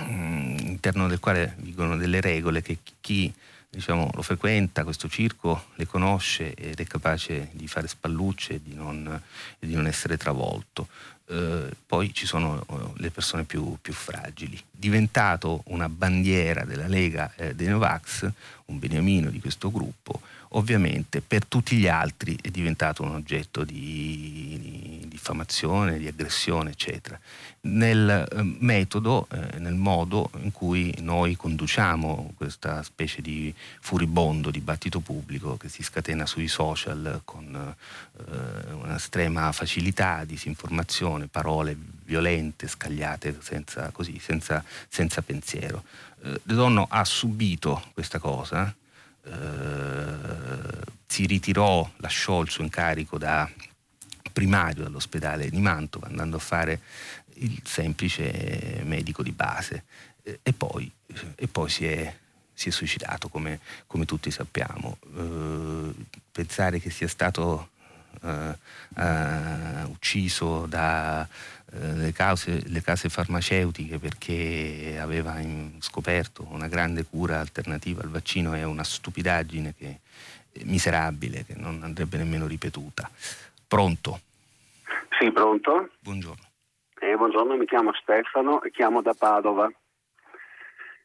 mm, all'interno del quale vigono delle regole che chi diciamo, lo frequenta, questo circo, le conosce ed è capace di fare spallucce e di non, e di non essere travolto. Eh, poi ci sono eh, le persone più, più, fragili. Diventato una bandiera della Lega eh, dei Novax, un beniamino di questo gruppo, ovviamente per tutti gli altri è diventato un oggetto di, di diffamazione, di aggressione, eccetera. Nel eh, metodo, eh, nel modo in cui noi conduciamo questa specie di furibondo dibattito pubblico che si scatena sui social con eh, un'estrema facilità, disinformazione, parole violente, scagliate senza, così, senza, senza pensiero. Eh, De Donno ha subito questa cosa eh, si ritirò, lasciò il suo incarico da primario dall'ospedale di Mantova andando a fare il semplice medico di base eh, e poi, e poi si, è, si, è, suicidato come, come tutti sappiamo. Eh, pensare che sia stato eh, eh, ucciso da eh, le, cause, le, case farmaceutiche perché aveva scoperto una grande cura alternativa al vaccino è una stupidaggine che, miserabile che non andrebbe nemmeno ripetuta. Pronto? Sì, pronto? Buongiorno. Eh, buongiorno, mi chiamo Stefano e chiamo da Padova.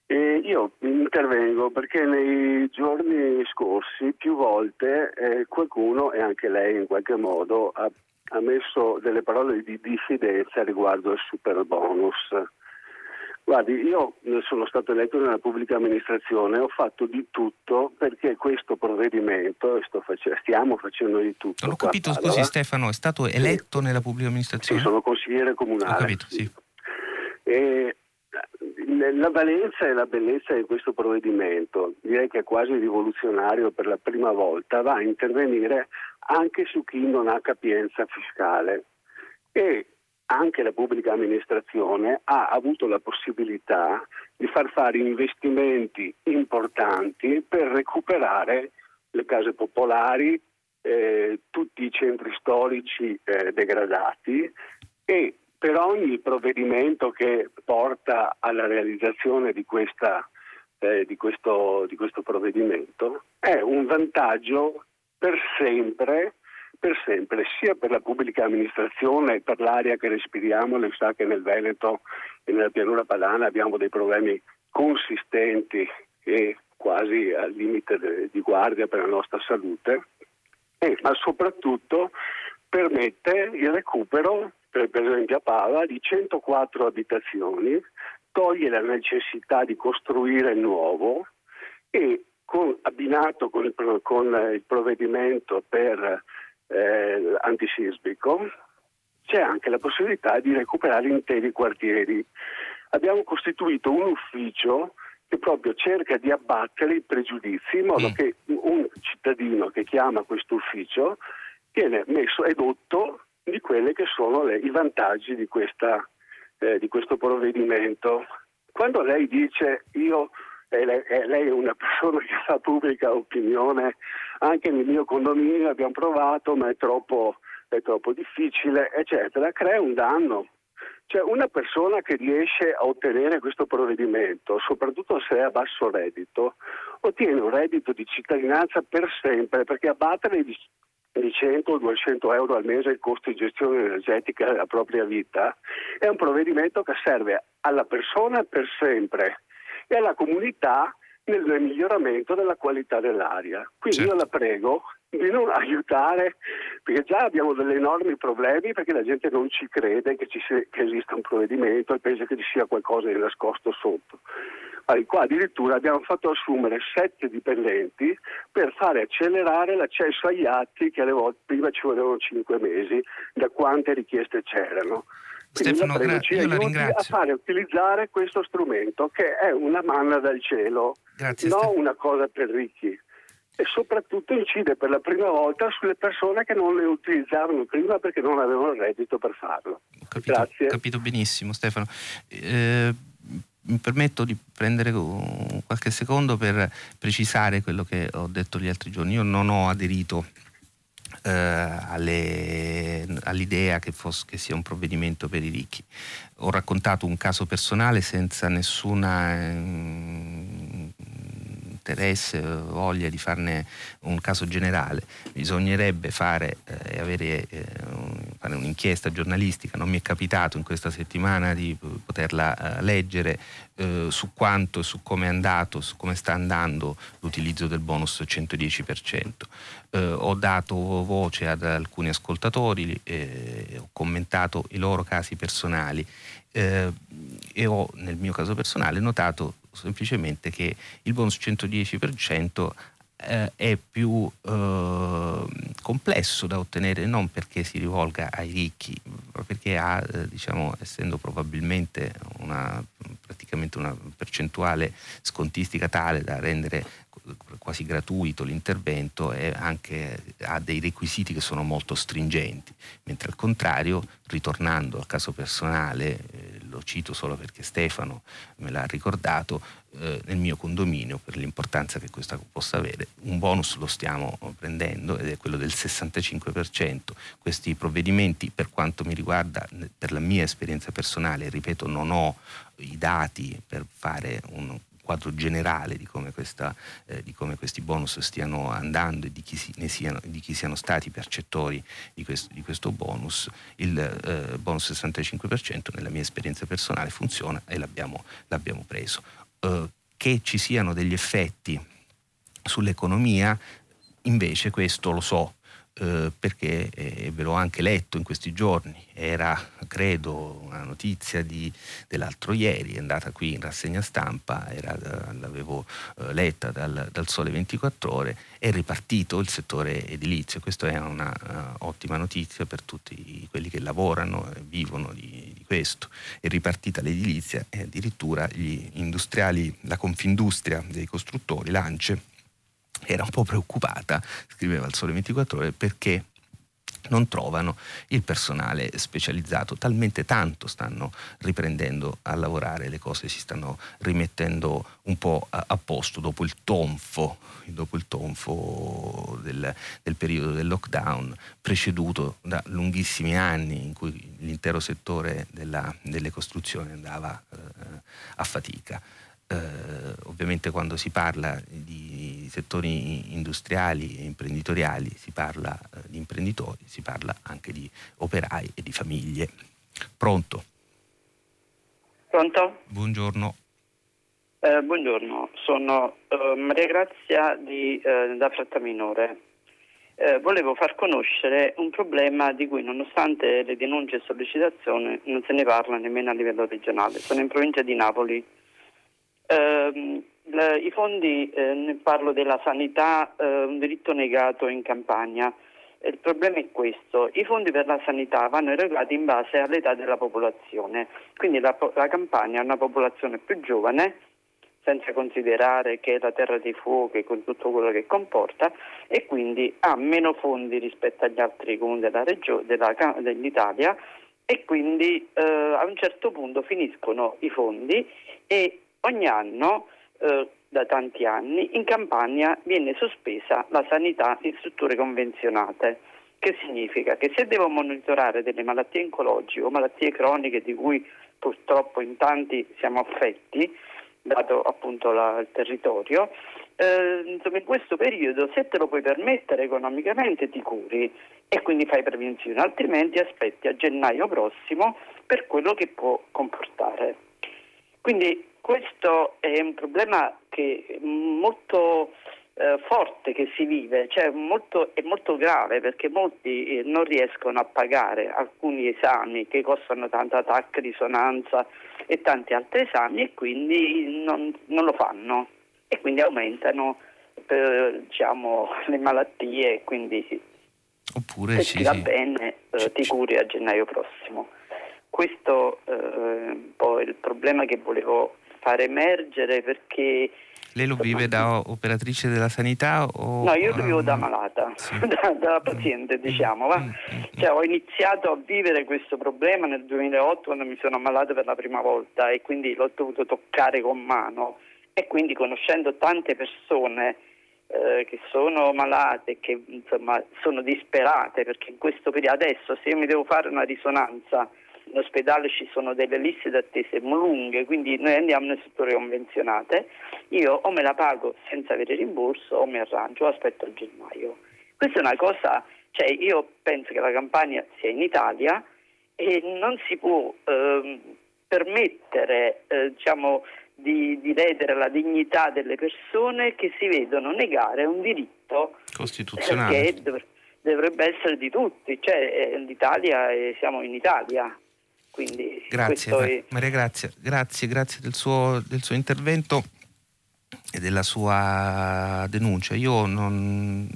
E io intervengo perché nei giorni scorsi più volte eh, qualcuno, e anche lei in qualche modo, ha ha messo delle parole di diffidenza riguardo al super bonus. Guardi, io sono stato eletto nella pubblica amministrazione, ho fatto di tutto perché questo provvedimento, e face- stiamo facendo di tutto. Non ho capito, scusi Stefano, è stato eletto sì. nella pubblica amministrazione? Sì, sono consigliere comunale. Ho capito, sì. E la valenza e la bellezza di questo provvedimento, direi che è quasi rivoluzionario per la prima volta, va a intervenire anche su chi non ha capienza fiscale. E anche la pubblica amministrazione ha avuto la possibilità di far fare investimenti importanti per recuperare le case popolari, eh, tutti i centri storici eh, degradati e per ogni provvedimento che porta alla realizzazione di, questa, eh, di, questo, di questo provvedimento è un vantaggio per sempre, per sempre, sia per la pubblica amministrazione, per l'aria che respiriamo, lei sa che nel Veneto e nella pianura padana abbiamo dei problemi consistenti e quasi al limite di guardia per la nostra salute, e, ma soprattutto permette il recupero, per, esempio a Pava, di 104 abitazioni, toglie la necessità di costruire nuovo e con, abbinato con il, con il, provvedimento per eh, antisismico c'è anche la possibilità di recuperare interi quartieri. Abbiamo costituito un ufficio che proprio cerca di abbattere i pregiudizi in modo mm. che un cittadino che chiama questo ufficio viene messo edotto di quelli che sono le, i vantaggi di, questa, eh, di questo provvedimento. Quando lei dice io e lei, è una persona che fa pubblica opinione, anche nel mio condominio abbiamo provato ma è troppo, è troppo difficile, eccetera, crea un danno. Cioè una persona che riesce a ottenere questo provvedimento, soprattutto se è a basso reddito, ottiene un reddito di cittadinanza per sempre perché abbattere di, di 100 o 200 euro al mese il costo di gestione energetica della propria vita è un provvedimento che serve alla persona per sempre e alla comunità nel miglioramento della qualità dell'aria. Quindi certo. io la prego di non aiutare, perché già abbiamo degli enormi problemi perché la gente non ci crede che, ci sia, che esista un provvedimento e pensa che ci sia qualcosa di nascosto sotto. Qua addirittura abbiamo fatto assumere sette dipendenti per fare accelerare l'accesso agli atti che alle volte prima ci volevano cinque mesi da quante richieste c'erano. Stefano, gra- io la ringrazio. a fare utilizzare questo strumento che è una manna dal cielo, Grazie, non Stefano. una cosa per ricchi. E soprattutto incide per la prima volta sulle persone che non le utilizzavano prima perché non avevano il reddito per farlo. Capito, Grazie. capito benissimo Stefano. Eh, mi permetto di prendere qualche secondo per precisare quello che ho detto gli altri giorni. Io non ho aderito eh, alle, all'idea che, fosse, che, sia un provvedimento per i ricchi. Ho raccontato un caso personale senza nessuna eh, interesse voglia di farne un caso generale. Bisognerebbe fare, eh, avere, eh, fare un'inchiesta giornalistica, non mi è capitato in questa settimana di poterla eh, leggere eh, su quanto e su come è andato, su come sta andando l'utilizzo del bonus 110%. Eh, ho dato voce ad alcuni ascoltatori, eh, ho commentato i loro casi personali eh, e ho nel mio caso personale notato semplicemente che il bonus 110% eh, è più eh, complesso da ottenere non perché si rivolga ai ricchi, ma perché ha, eh, diciamo, essendo probabilmente una, praticamente una percentuale scontistica tale da rendere quasi gratuito l'intervento e anche ha dei requisiti che sono molto stringenti, mentre al contrario, ritornando al caso personale, eh, lo cito solo perché Stefano me l'ha ricordato, eh, nel mio condominio, per l'importanza che questo possa avere, un bonus lo stiamo prendendo ed è quello del 65%. Questi provvedimenti, per quanto mi riguarda, per la mia esperienza personale, ripeto, non ho i dati per fare un quadro generale di come, questa, eh, di come, questi bonus stiano andando e di chi, si, siano, di chi siano stati percettori di questo, di questo bonus, il eh, bonus 65% nella mia esperienza personale funziona e l'abbiamo, l'abbiamo preso. Eh, che ci siano degli effetti sull'economia, invece questo lo so, eh, perché eh, ve l'ho anche letto in questi giorni, era credo una notizia di, dell'altro ieri, è andata qui in rassegna stampa, era, l'avevo eh, letta dal, dal, Sole 24 ore, è ripartito il settore edilizio, questa è una uh, ottima notizia per tutti quelli che lavorano e vivono di, di questo, è ripartita l'edilizia e addirittura gli industriali, la Confindustria dei costruttori, l'ANCE, era un po' preoccupata, scriveva al Sole 24 ore, perché non trovano il personale specializzato, talmente tanto stanno riprendendo a lavorare, le cose si stanno rimettendo un po' a, posto dopo il tonfo, dopo il tonfo del, del, periodo del lockdown, preceduto da lunghissimi anni in cui l'intero settore della, delle costruzioni andava eh, a fatica. Eh, ovviamente quando si parla di settori industriali e imprenditoriali si parla eh, di imprenditori, si parla anche di operai e di famiglie. Pronto? Pronto? Buongiorno. Eh, buongiorno, sono eh, Maria Grazia di, eh, da Frattaminore. Eh, volevo far conoscere un problema di cui nonostante le denunce e sollecitazioni non se ne parla nemmeno a livello regionale. Sono in provincia di Napoli eh, I fondi, eh, parlo della sanità, eh, un diritto negato in campagna. Il problema è questo, i fondi per la sanità vanno erogati in base all'età della popolazione, quindi la, la campagna è una popolazione più giovane, senza considerare che è la terra dei fuochi con tutto quello che comporta e quindi ha meno fondi rispetto agli altri comuni della regio- della, dell'Italia e quindi eh, a un certo punto finiscono i fondi e ogni anno eh, da tanti anni, in Campania viene sospesa la sanità in strutture convenzionate, che significa? Che se devo monitorare delle malattie oncologiche o malattie croniche di cui purtroppo in tanti siamo affetti, dato appunto la, il territorio, eh, insomma in questo periodo se te lo puoi permettere economicamente ti curi e quindi fai prevenzione, altrimenti aspetti a gennaio prossimo per quello che può comportare. Quindi questo è un problema che molto eh, forte che si vive, cioè molto, è molto grave perché molti eh, non riescono a pagare alcuni esami che costano tanta TAC, risonanza e tanti altri esami e quindi non, non lo fanno e quindi aumentano eh, diciamo, le malattie quindi Oppure se sì, ti va sì. bene eh, ti curi a gennaio prossimo. Questo eh, è un po' il problema che volevo far emergere perché Lei lo vive da operatrice della sanità o... No, io lo vivo da ehm, malata, sì. da, da paziente diciamo. va. Mm, mm, Cioè, ho iniziato a vivere questo problema nel 2008 quando mi sono ammalato per la prima volta e quindi l'ho dovuto toccare con mano e quindi conoscendo tante persone eh, che sono malate, che insomma sono disperate perché in questo periodo adesso se io mi devo fare una risonanza in ospedale ci sono delle liste d'attesa lunghe, quindi noi andiamo nelle strutture convenzionate, io o me la pago senza avere rimborso o mi arrangio aspetto il gennaio. Questa è una cosa, cioè io penso che la campagna sia in Italia e non si può ehm, permettere eh, diciamo, di, di ledere la dignità delle persone che si vedono negare un diritto Costituzionale. dov- dovrebbe essere di tutti, cioè eh, l'Italia e siamo in Italia. Quindi Grazie, è- Maria Grazia, grazie, grazie del suo, del suo intervento e della sua denuncia. Io non,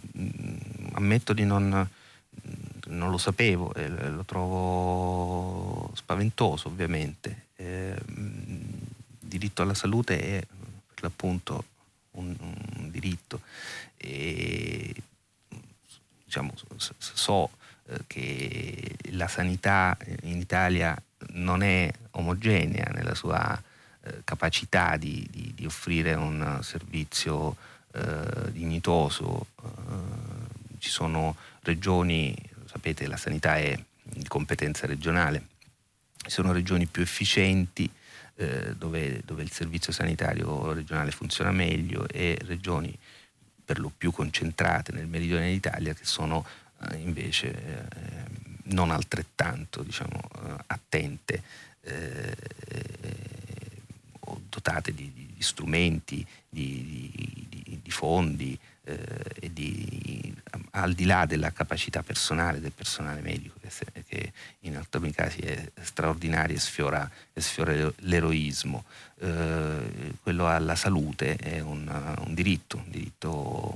ammetto di non, non lo sapevo e lo trovo spaventoso ovviamente. Eh, diritto alla salute è per l'appunto un, un diritto e diciamo, so che la sanità in Italia non è omogenea nella sua eh, capacità di, di- di offrire un servizio eh, dignitoso. Eh, ci sono regioni, sapete, la sanità è di competenza regionale, ci sono regioni più efficienti eh, dove, dove il servizio sanitario regionale funziona meglio e regioni per lo più concentrate nel meridione d'Italia che sono eh, invece eh, non altrettanto diciamo, eh, attente eh, o dotate di, di- strumenti, di, di- di- di fondi eh, e di, al di là della capacità personale del personale medico che, che in alcuni casi è straordinaria e sfiora, sfiora l'eroismo. Eh, quello alla salute è un, un diritto, un diritto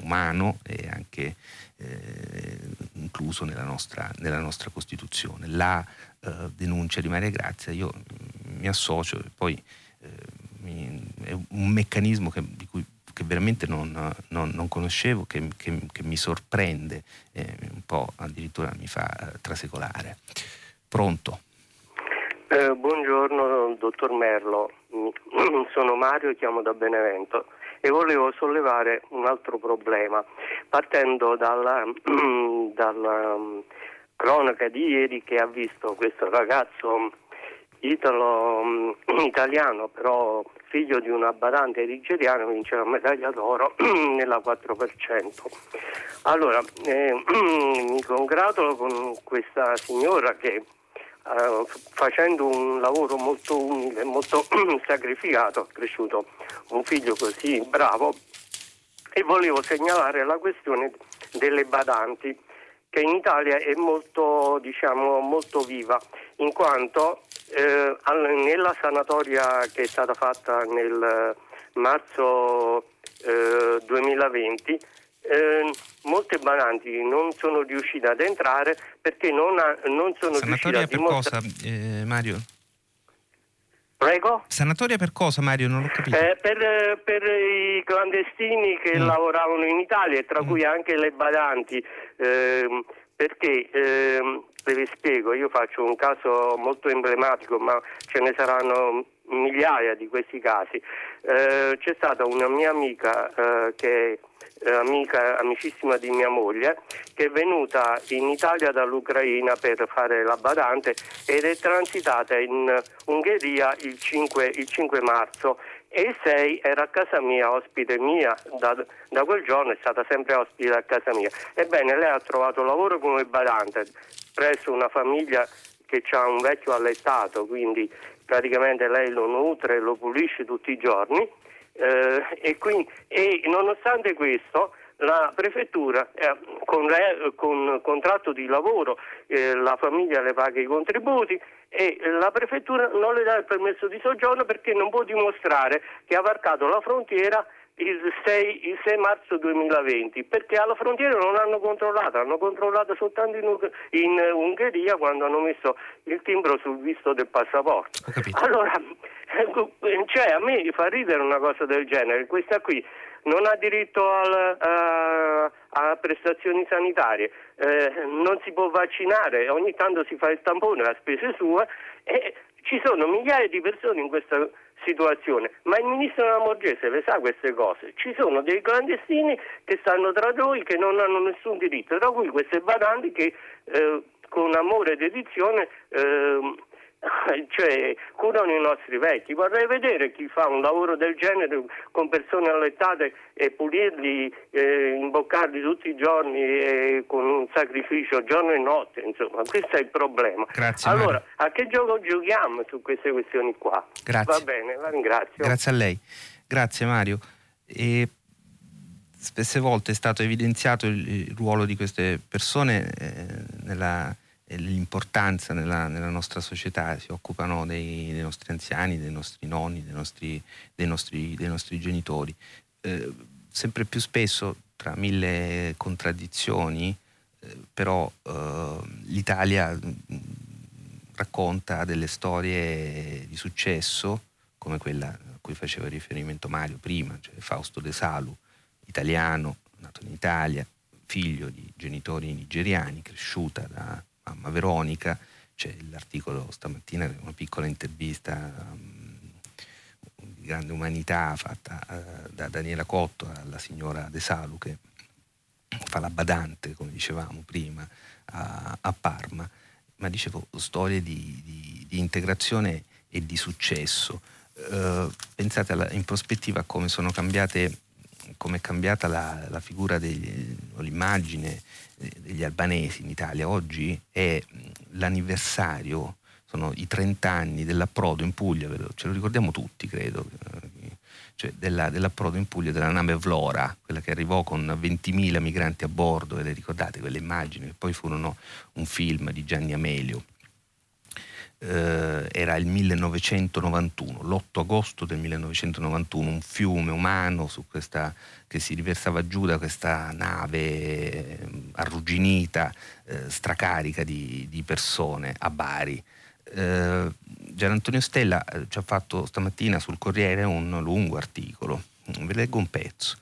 umano e anche eh, incluso nella nostra, nella nostra Costituzione. La eh, denuncia di Maria Grazia, io mm, mi associo, e poi eh, mi- è un meccanismo che, di cui che veramente non, non- non conoscevo, che, che- che mi sorprende, e un po' addirittura mi fa eh, trasecolare. Pronto? Eh, buongiorno dottor Merlo, sono Mario, chiamo da Benevento e volevo sollevare un altro problema partendo dalla, dalla mm, cronaca di ieri che ha visto questo ragazzo italo, mm, italiano però figlio di una badante nigeriana vincere la medaglia d'oro nella 4%. Allora, eh, mi congratulo con questa signora che eh, facendo un lavoro molto umile, molto sacrificato, ha cresciuto un figlio così bravo e volevo segnalare la questione delle badanti che in Italia è molto, diciamo, molto viva in quanto eh, nella sanatoria che è stata fatta nel marzo eh, 2020 eh, molte badanti non sono riuscite ad entrare perché non, ha- non sono riuscite Sanatoria a per dimostrare... cosa, eh, Mario? Prego? Sanatoria per cosa, Mario? Non l'ho capito. Eh, per, per i clandestini che Mm. lavoravano in Italia, e tra Mm. cui anche le badanti, ehm, perché ehm, ve vi spiego, io faccio un caso molto emblematico, ma ce ne saranno migliaia di questi casi. Eh, c'è stata una mia amica eh, che è amica, amicissima di mia moglie che è venuta in Italia dall'Ucraina per fare la badante ed è transitata in Ungheria il 5, il 5 marzo e il 6 era a casa mia, ospite mia, da, da, quel giorno è stata sempre ospite a casa mia. Ebbene, lei ha trovato lavoro come badante presso una famiglia che ha un vecchio allettato, quindi praticamente lei lo nutre e lo pulisce tutti i giorni eh, e, quindi, e, nonostante questo la prefettura eh, con, le, con, contratto di lavoro eh, la famiglia le paga i contributi e la prefettura non le dà il permesso di soggiorno perché non può dimostrare che ha varcato la frontiera il 6, il 6, marzo 2020 perché alla frontiera non hanno controllato, hanno controllato soltanto in, in Ungheria quando hanno messo il timbro sul visto del passaporto. Allora, cioè, a me fa ridere una cosa del genere, questa qui non ha diritto al, a, a, prestazioni sanitarie, eh, non si può vaccinare, ogni tanto si fa il tampone a spese sue e ci sono migliaia di persone in questa situazione, ma il ministro Lamorgese le sa queste cose. Ci sono dei clandestini che stanno tra noi che non hanno nessun diritto, tra cui queste badanti che eh, con amore e dedizione eh, cioè, curano i nostri vecchi. Vorrei vedere chi fa un lavoro del genere con persone allettate e pulirli, eh, imboccarli tutti i giorni eh, con un sacrificio giorno e notte. Insomma, questo è il problema. Grazie, allora, Mario. a che gioco giochiamo su queste questioni qua? Grazie. Va bene, la ringrazio. Grazie a lei. Grazie Mario. E spesse volte è stato evidenziato il, il ruolo di queste persone eh, nella l'importanza nella, nella, nostra società, si occupano dei, dei, nostri anziani, dei nostri nonni, dei nostri, dei nostri, dei nostri genitori. Eh, sempre più spesso, tra mille contraddizioni, eh, però eh, l'Italia mh, mm, racconta delle storie di successo, come quella a cui faceva riferimento Mario prima, cioè Fausto De Salu, italiano, nato in Italia, figlio di genitori nigeriani, cresciuta da mamma Veronica, c'è l'articolo stamattina, una piccola intervista um, di grande umanità fatta uh, da Daniela Cotto alla signora De Salu che fa la badante, come dicevamo prima, a, a Parma, ma dicevo storie di, di, di integrazione e di successo. Uh, pensate alla, in prospettiva come sono cambiate come è cambiata la, la figura l'immagine degli albanesi in Italia. Oggi è l'anniversario, sono i 30 anni dell'approdo in Puglia, ce lo ricordiamo tutti credo, cioè della, dell'approdo in Puglia della nave Vlora, quella che arrivò con 20.000 migranti a bordo, ve le ricordate quelle immagini, che poi furono un film di Gianni Amelio eh, era il 1991, l'8 agosto del 1991, un fiume umano questa, che si riversava giù da questa nave eh, arrugginita, eh, stracarica di, di, persone a Bari. Eh, Gian Antonio Stella eh, ci ha fatto stamattina sul Corriere un lungo articolo, vi leggo un pezzo.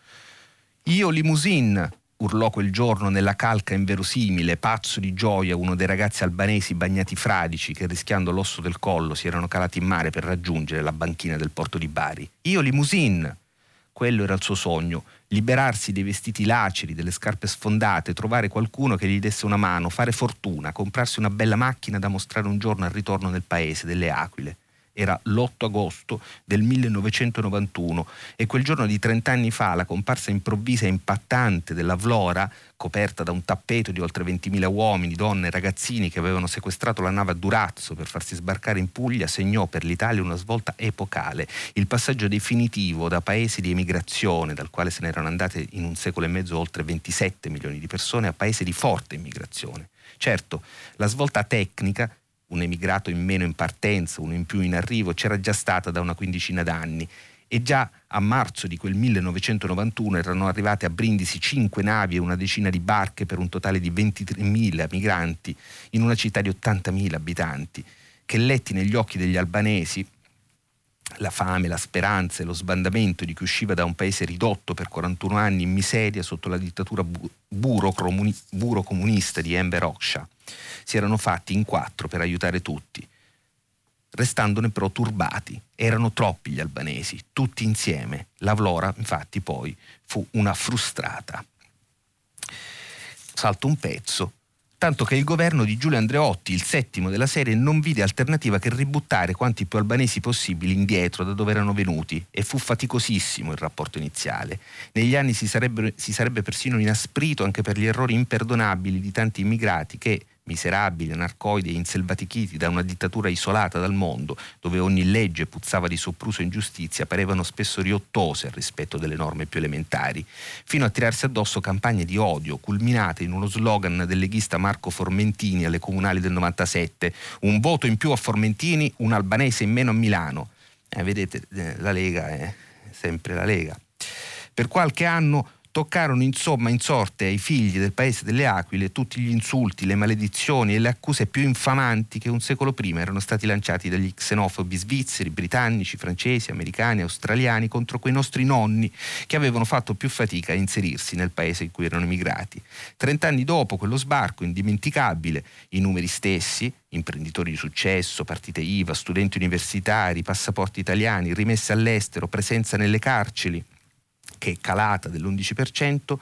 Io limousine urlò quel giorno nella calca inverosimile, pazzo di gioia, uno dei ragazzi albanesi bagnati fradici che rischiando l'osso del collo si erano calati in mare per raggiungere la banchina del porto di Bari. Io limousine! Quello era il suo sogno, liberarsi dei vestiti laceri, delle scarpe sfondate, trovare qualcuno che gli desse una mano, fare fortuna, comprarsi una bella macchina da mostrare un giorno al ritorno nel paese delle aquile era l'8 agosto del 1991 e quel giorno di 30 anni fa la comparsa improvvisa e impattante della Vlora, coperta da un tappeto di oltre 20.000 uomini, donne e ragazzini che avevano sequestrato la nave a Durazzo per farsi sbarcare in Puglia, segnò per l'Italia una svolta epocale, il passaggio definitivo da paese di emigrazione, dal quale se ne erano andate in un secolo e mezzo oltre 27 milioni di persone, a paese di forte immigrazione. Certo, la svolta tecnica un emigrato in meno in partenza, uno in più in arrivo, c'era già stata da una quindicina d'anni. E già a marzo di quel 1991 erano arrivate a Brindisi cinque navi e una decina di barche per un totale di 23.000 migranti in una città di 80.000 abitanti, che letti negli occhi degli albanesi la fame, la speranza e lo sbandamento di chi usciva da un paese ridotto per 41 anni in miseria sotto la dittatura burocomunista di Enver Hoxha si erano fatti in quattro per aiutare tutti. restandone però turbati. Erano troppi gli albanesi, tutti insieme. La Vlora, infatti, poi fu una frustrata. Salto un pezzo tanto che il governo di Giulio Andreotti, il settimo della serie, non vide alternativa che ributtare quanti più albanesi possibili indietro da dove erano venuti e fu faticosissimo il rapporto iniziale. Negli anni si sarebbe, si sarebbe persino inasprito anche per gli errori imperdonabili di tanti immigrati che, miserabili, anarcoidi e inselvatichiti da una dittatura isolata dal mondo, dove ogni legge puzzava di sopruso ingiustizia, parevano spesso riottose al rispetto delle norme più elementari, fino a tirarsi addosso campagne di odio, culminate in uno slogan del leghista Marco Formentini alle comunali del 97, un voto in più a Formentini, un albanese in meno a Milano. Eh, vedete, eh, la Lega è sempre la Lega. Per qualche anno toccarono insomma in sorte ai figli del paese delle aquile tutti gli insulti, le maledizioni e le accuse più infamanti che un secolo prima erano stati lanciati dagli xenofobi svizzeri, britannici, francesi, americani, australiani contro quei nostri nonni che avevano fatto più fatica a inserirsi nel paese in cui erano emigrati. Trent'anni dopo quello sbarco indimenticabile, i numeri stessi, imprenditori di successo, partite IVA, studenti universitari, passaporti italiani, rimesse all'estero, presenza nelle carceri, che è calata dell'11%,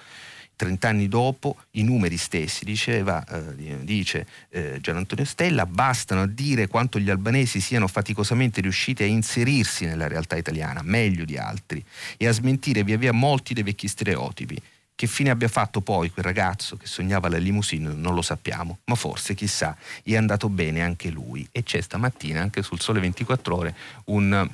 30 anni dopo i numeri stessi, diceva, eh, dice eh, Gian Antonio Stella, bastano a dire quanto gli albanesi siano faticosamente riusciti a inserirsi nella realtà italiana, meglio di altri, e a smentire via via molti dei vecchi stereotipi. Che fine abbia fatto poi quel ragazzo che sognava la limousine non lo sappiamo, ma forse chissà è andato bene anche lui. E c'è stamattina anche sul Sole 24 ore un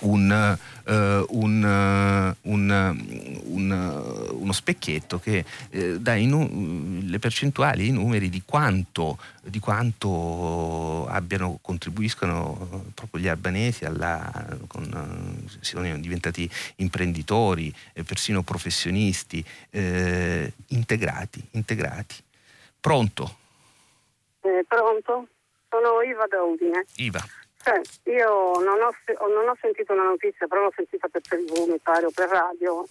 un, uh, un, uh, un, uh, uno specchietto che eh, dà nu- le percentuali, i numeri di quanto, di quanto abbiano, contribuiscono proprio gli albanesi alla, con, sono diventati imprenditori, eh, persino professionisti, eh, integrati, integrati. Pronto? pronto? Sono Iva da Udine. Iva. Cioè, io non ho, non ho, sentito una notizia, però l'ho sentita per TV, mi pare, o per radio,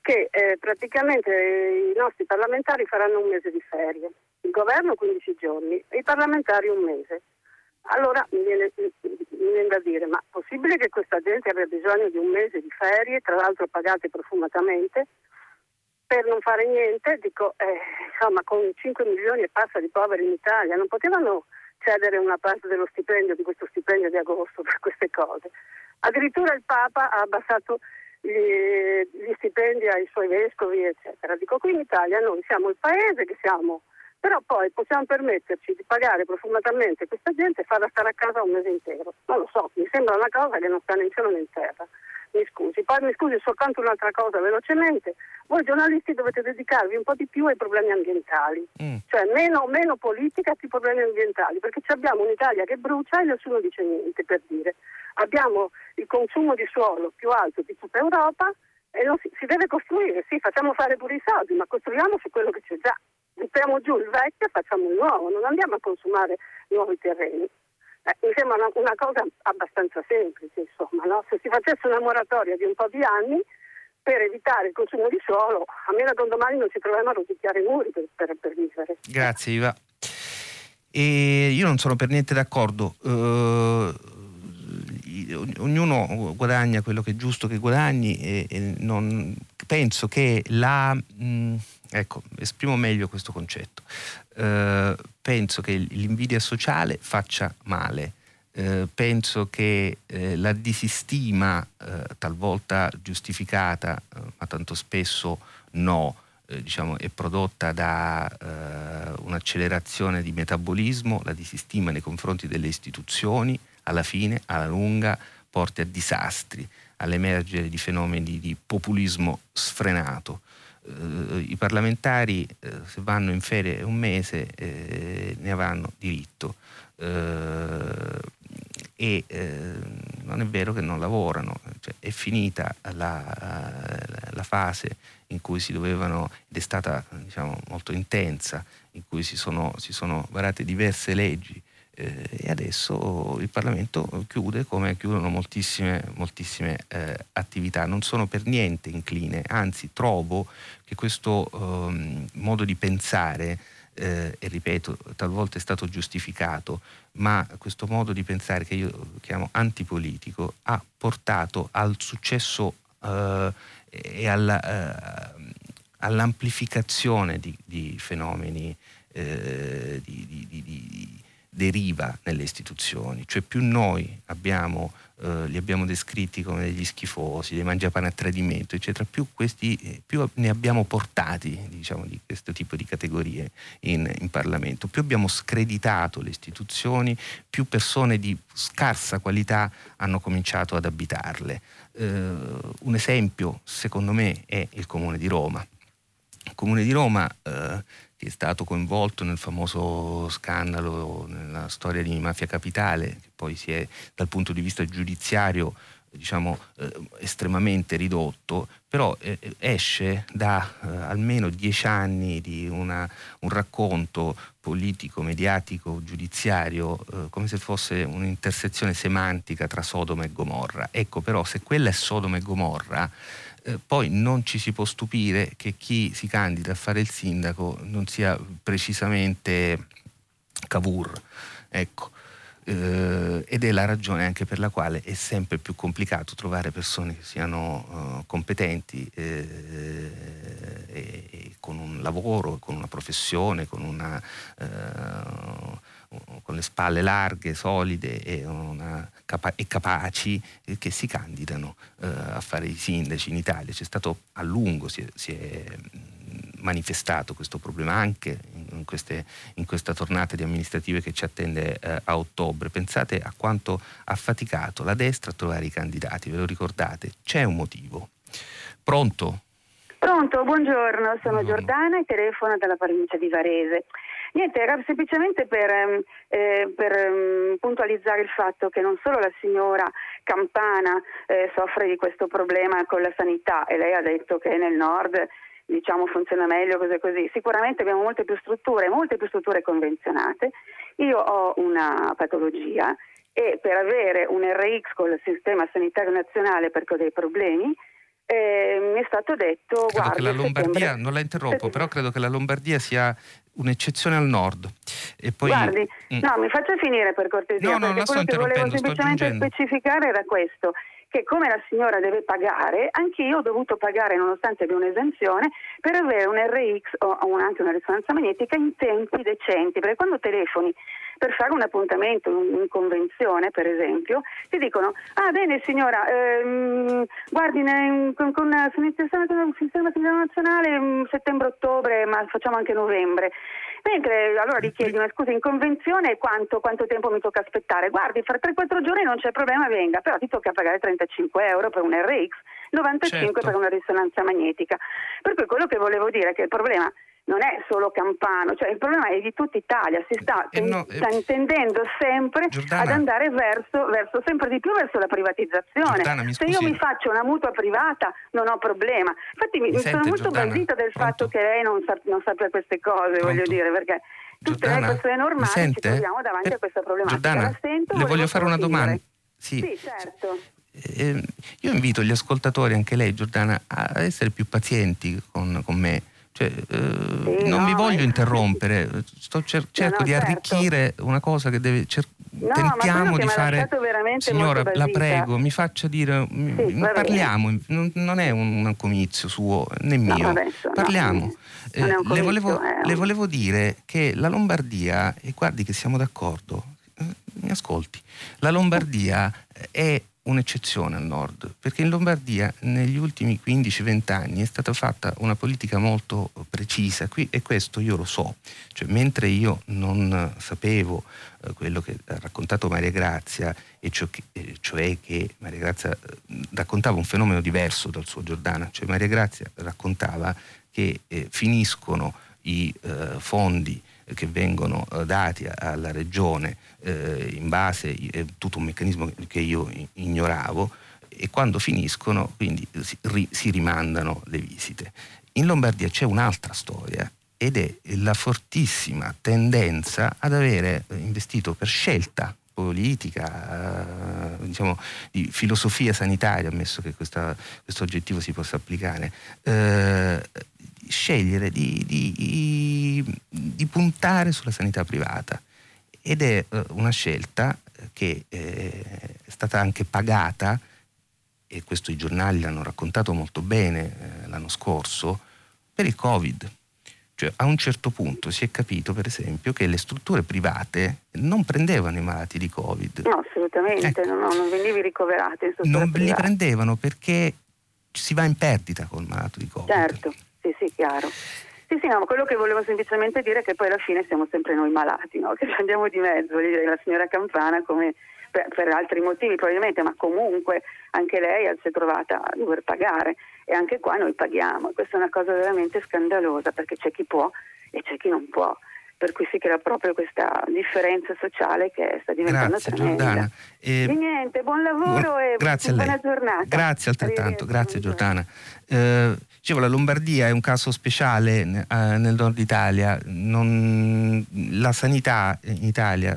che eh, praticamente i nostri parlamentari faranno un mese di ferie, il governo 15 giorni e i parlamentari un mese. Allora mi viene, mi viene da dire, ma è possibile che questa gente abbia bisogno di un mese di ferie, tra l'altro pagate profumatamente, per non fare niente? Dico, eh, insomma, con 5 milioni e passa di poveri in Italia, non potevano cedere una parte dello stipendio, di questo stipendio di agosto per queste cose. Addirittura il Papa ha abbassato gli, gli stipendi ai suoi vescovi, eccetera. Dico, qui in Italia noi siamo il paese che siamo, però poi possiamo permetterci di pagare profumatamente questa gente e farla stare a casa un mese intero. Non lo so, mi sembra una cosa che non sta né in cielo né in terra mi scusi. Poi mi scusi soltanto un'altra cosa velocemente. Voi giornalisti dovete dedicarvi un po' di più ai problemi ambientali, mm. cioè meno, meno politica più problemi ambientali, perché abbiamo un'Italia che brucia e nessuno dice niente per dire. Abbiamo il consumo di suolo più alto di tutta Europa e si, si, deve costruire, sì, facciamo fare pure i soldi, ma costruiamo su quello che c'è già. Buttiamo giù il vecchio e facciamo il nuovo, non andiamo a consumare nuovi terreni. Eh, mi sembra una, una, cosa abbastanza semplice, insomma, no? se si facesse una moratoria di un po' di anni per evitare il consumo di suolo, a meno che un domani non ci troviamo a rosicchiare i muri per, per, per vivere. Grazie Iva. E io non sono per niente d'accordo. Uh, ognuno guadagna quello che è giusto che guadagni e, e non, penso che la... Mh, ecco, esprimo meglio questo concetto. Uh, penso che l'invidia sociale faccia male. Eh, penso che eh, la disistima, eh, talvolta giustificata, eh, ma tanto spesso no, eh, diciamo, è prodotta da eh, un'accelerazione di metabolismo, la disistima nei confronti delle istituzioni, alla fine, alla lunga, porta a disastri, all'emergere di fenomeni di populismo sfrenato eh, i parlamentari eh, se vanno in ferie un mese eh, ne avranno diritto. Eh, e eh, non è vero che non lavorano, cioè, è finita la, la, fase in cui si dovevano, ed è stata diciamo, molto intensa, in cui si sono, si sono varate diverse leggi eh, e adesso il Parlamento chiude come chiudono moltissime, moltissime eh, attività. Non sono per niente incline, anzi trovo che questo eh, modo di pensare eh, e ripeto, talvolta è stato giustificato, ma questo modo di pensare che io chiamo antipolitico ha portato al successo eh, e alla, eh, all'amplificazione di, di fenomeni di, di, deriva nelle istituzioni, cioè più noi abbiamo, eh, li abbiamo descritti come degli schifosi, dei mangiapane a tradimento, eccetera, più, questi, più ne abbiamo portati diciamo, di questo tipo di categorie in, in, Parlamento, più abbiamo screditato le istituzioni, più persone di scarsa qualità hanno cominciato ad abitarle. Eh, un esempio, secondo me, è il Comune di Roma. Il Comune di Roma eh, che è stato coinvolto nel famoso scandalo, nella storia di Mafia Capitale, che poi si è dal punto di vista giudiziario diciamo, eh, estremamente ridotto, però eh, esce da eh, almeno dieci anni di una, un racconto politico, mediatico, giudiziario, eh, come se fosse un'intersezione semantica tra Sodoma e Gomorra. Ecco però se quella è Sodoma e Gomorra, eh, poi non ci si può stupire che chi si candida a fare il sindaco non sia precisamente Cavour. Ecco. Eh, ed è la ragione anche per la quale è sempre più complicato trovare persone che siano uh, competenti eh, e, e con un lavoro, con una professione, con una uh, con le spalle larghe, solide e, capa- e capaci eh, che si candidano eh, a fare i sindaci in Italia. C'è stato a lungo, si è, si è manifestato questo problema anche in, queste, in, questa tornata di amministrative che ci attende eh, a ottobre. Pensate a quanto ha faticato la destra a trovare i candidati, ve lo ricordate? C'è un motivo. Pronto? Pronto, buongiorno, sono Giordana e telefono dalla provincia di Varese. Niente, era semplicemente per, ehm, eh, per eh, puntualizzare il fatto che non solo la signora Campana eh, soffre di questo problema con la sanità e lei ha detto che nel nord diciamo funziona meglio così così. Sicuramente abbiamo molte più strutture, molte più strutture convenzionate. Io ho una patologia e per avere un RX con il sistema sanitario nazionale perché ho dei problemi eh, stato detto credo guarda, che la Lombardia, settembre... non la interrompo, però credo che la Lombardia sia un'eccezione al nord. E poi... Guardi, mm. no, mi faccia finire per cortesia, no, no, perché quello che volevo semplicemente specificare era questo che come la signora deve pagare, anche io ho dovuto pagare, nonostante abbia un'esenzione, per avere un RX o anche una risonanza magnetica in tempi decenti, perché quando telefoni per fare un appuntamento in convenzione, per esempio, ti dicono, ah bene signora, ehm, guardi, in, con, con, con il sistema nazionale mm, settembre-ottobre, ma facciamo anche novembre. Mentre allora gli chiedi, ma scusa, in convenzione quanto, quanto tempo mi tocca aspettare? Guardi, fra 3-4 giorni non c'è problema, venga, però ti tocca pagare 35 euro per un RX, 95 certo. per una risonanza magnetica. Per cui quello che volevo dire è che il problema non è solo Campano, cioè il problema è di tutta Italia, si sta, eh no, eh, sta intendendo sempre Giordana, ad andare verso, verso, sempre di più verso la privatizzazione. Giordana, Se io mi faccio una mutua privata non ho problema. Infatti mi, mi sono molto basita del Pronto? fatto che lei non, sa, non sappia queste cose, Pronto? voglio dire, perché tutte Giordana, le persone normali ci troviamo davanti eh, a questa problematica. Giordana, sento, le voglio fare una domanda. Sì, sì certo. Eh, io invito gli ascoltatori, anche lei Giordana, a essere più pazienti con, con me cioè, eh, sì, non no, vi voglio interrompere, cer- cerco no, di certo. arricchire una cosa che deve. Cer- tentiamo di fare. Signora, la prego, mi faccia dire. Sì, parliamo, non, non, è un, un comizio suo né mio. Adesso, parliamo. Eh, le, volevo, le, volevo, dire che la Lombardia, e guardi che siamo d'accordo, eh, mi ascolti, la Lombardia è un'eccezione al nord, perché in Lombardia negli ultimi 15-20 anni è stata fatta una politica molto precisa. Qui, e questo io lo so, cioè, mentre io non sapevo eh, quello che ha raccontato Maria Grazia, e cioè che, eh, cioè che Maria Grazia eh, raccontava un fenomeno diverso dal suo Giordana, cioè Maria Grazia raccontava che eh, finiscono i eh, fondi che vengono eh, dati alla regione eh, in base a tutto un meccanismo che io ignoravo e quando finiscono quindi si, ri, si rimandano le visite. In Lombardia c'è un'altra storia ed è la fortissima tendenza ad avere investito per scelta politica, eh, diciamo, di filosofia sanitaria, ammesso che questa, questo oggettivo si possa applicare, eh, scegliere di, di, di, puntare sulla sanità privata ed è eh, una scelta che eh, è stata anche pagata e questo i giornali l'hanno raccontato molto bene eh, l'anno scorso per il Covid. Cioè, a un certo punto si è capito, per esempio, che le strutture private non prendevano i malati di Covid. No, assolutamente, eh. no, no, non venivi ricoverati. Non private. li prendevano perché si va in perdita col malato di Covid. Certo, sì, sì, chiaro. Sì, sì, no, quello che volevo semplicemente dire è che poi alla fine siamo sempre noi malati, no? che ci andiamo di mezzo, la signora Campana come per, per, altri motivi probabilmente, ma comunque anche lei si è trovata a dover pagare e anche qua noi paghiamo. Questa è una cosa veramente scandalosa perché c'è chi può e c'è chi non può per cui si crea proprio questa differenza sociale che sta diventando grazie, tremenda. Giordana. E... e niente, buon lavoro e grazie buona giornata. Grazie altrettanto, grazie Giordana. Eh, dicevo, la Lombardia è un caso speciale eh, nel nord Italia, non, la sanità in Italia,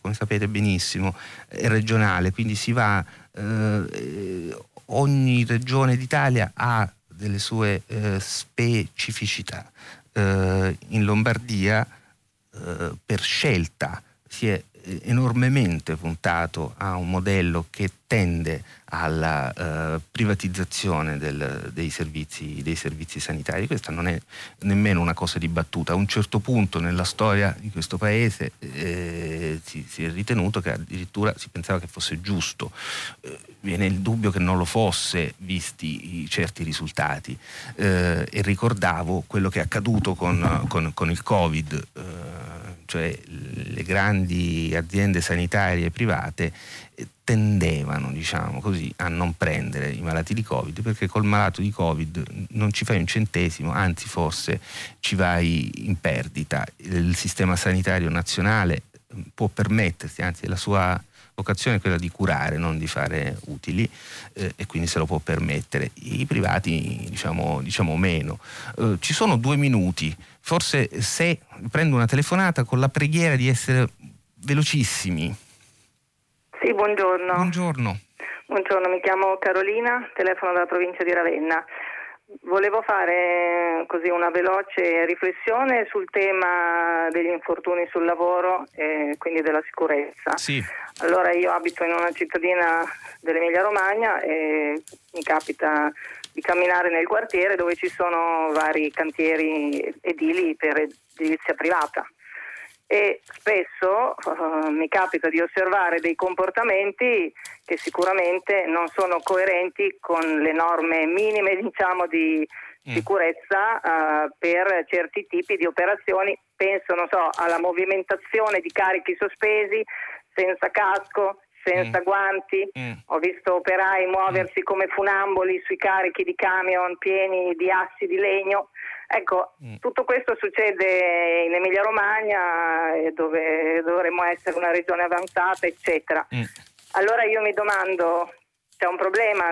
come sapete benissimo, è regionale, quindi si va, eh, ogni regione d'Italia ha delle sue eh, specificità. Eh, in Lombardia eh, per scelta si è enormemente puntato a un modello che tende alla uh, privatizzazione del, dei, servizi, dei, servizi, sanitari. Questa non è nemmeno una cosa dibattuta. A un certo punto nella storia di questo paese eh, si, si, è ritenuto che addirittura si pensava che fosse giusto. Eh, viene il dubbio che non lo fosse, visti i certi risultati. Eh, e ricordavo quello che è accaduto con, con, con il Covid cioè le grandi aziende sanitarie private eh, tendevano diciamo così, a non prendere i malati di Covid perché col malato di Covid non ci fai un centesimo, anzi forse ci vai in perdita. Il sistema sanitario nazionale mm, può permettersi, anzi la sua vocazione è quella di curare, non di fare utili eh, e quindi se lo può permettere. I privati diciamo, diciamo meno. Eh, ci sono due minuti forse se prendo una telefonata con la preghiera di essere velocissimi. Sì, buongiorno. Buongiorno. Buongiorno, mi chiamo Carolina, telefono dalla provincia di Ravenna. Volevo fare così una veloce riflessione sul tema degli infortuni sul lavoro e quindi della sicurezza. Sì. Allora io abito in una cittadina dell'Emilia Romagna e mi capita di camminare nel quartiere dove ci sono vari cantieri edili per edilizia privata e spesso uh, mi capita di osservare dei comportamenti che sicuramente non sono coerenti con le norme minime diciamo, di mm. sicurezza uh, per certi tipi di operazioni. Penso so, alla movimentazione di carichi sospesi senza casco, senza mm. guanti, mm. ho visto operai muoversi mm. come funamboli sui carichi di camion pieni di assi di legno. Ecco, mm. tutto questo succede in Emilia Romagna, eh, dove dovremmo essere una regione avanzata, eccetera. Mm. Allora io mi domando, c'è un problema,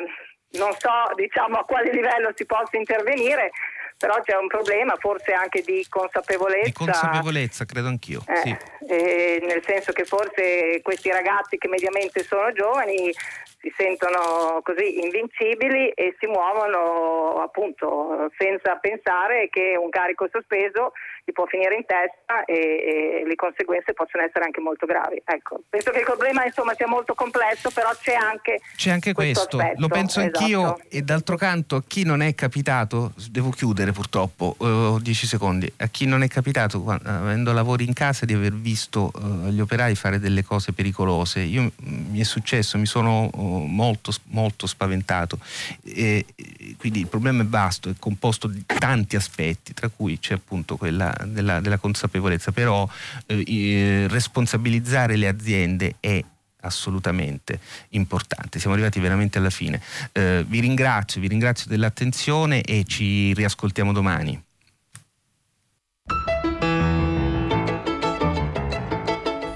non so diciamo, a quale livello si possa intervenire, però c'è un problema forse anche di consapevolezza. Di consapevolezza, credo anch'io. Eh, sì. eh, nel senso che forse questi ragazzi che mediamente sono giovani si sentono così invincibili e si muovono appunto senza pensare che un carico sospeso gli può finire in testa e, e, le conseguenze possono essere anche molto gravi. Ecco, penso che il problema insomma sia molto complesso, però c'è anche, c'è anche questo. Aspetto. Lo penso esatto. anch'io e d'altro canto a chi non è capitato, devo chiudere purtroppo, ho uh, 10 secondi, a chi non è capitato avendo lavori in casa di aver visto uh, gli operai fare delle cose pericolose, io, mi è successo, mi sono uh, molto, molto spaventato. E, quindi il problema è vasto, è composto di tanti aspetti, tra cui c'è appunto quella della, della consapevolezza, però eh, responsabilizzare le aziende è assolutamente importante. Siamo arrivati veramente alla fine. Eh, vi ringrazio, vi ringrazio dell'attenzione e ci riascoltiamo domani.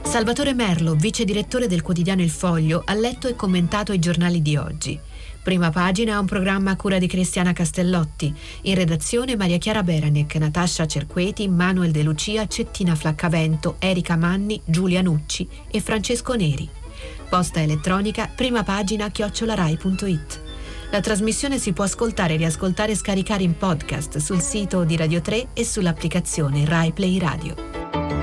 Salvatore Merlo, vice direttore del quotidiano Il Foglio, ha letto e commentato i giornali di oggi. Prima pagina è un programma a cura di Cristiana Castellotti. In redazione Maria Chiara Beranec, Natascia Cerqueti, Manuel De Lucia, Cettina Flaccavento, Erika Manni, Giulia Nucci e Francesco Neri. Posta elettronica, prima pagina chiocciolarai.it. La trasmissione si può ascoltare, riascoltare e scaricare in podcast sul sito di Radio 3 e sull'applicazione Rai Play Radio.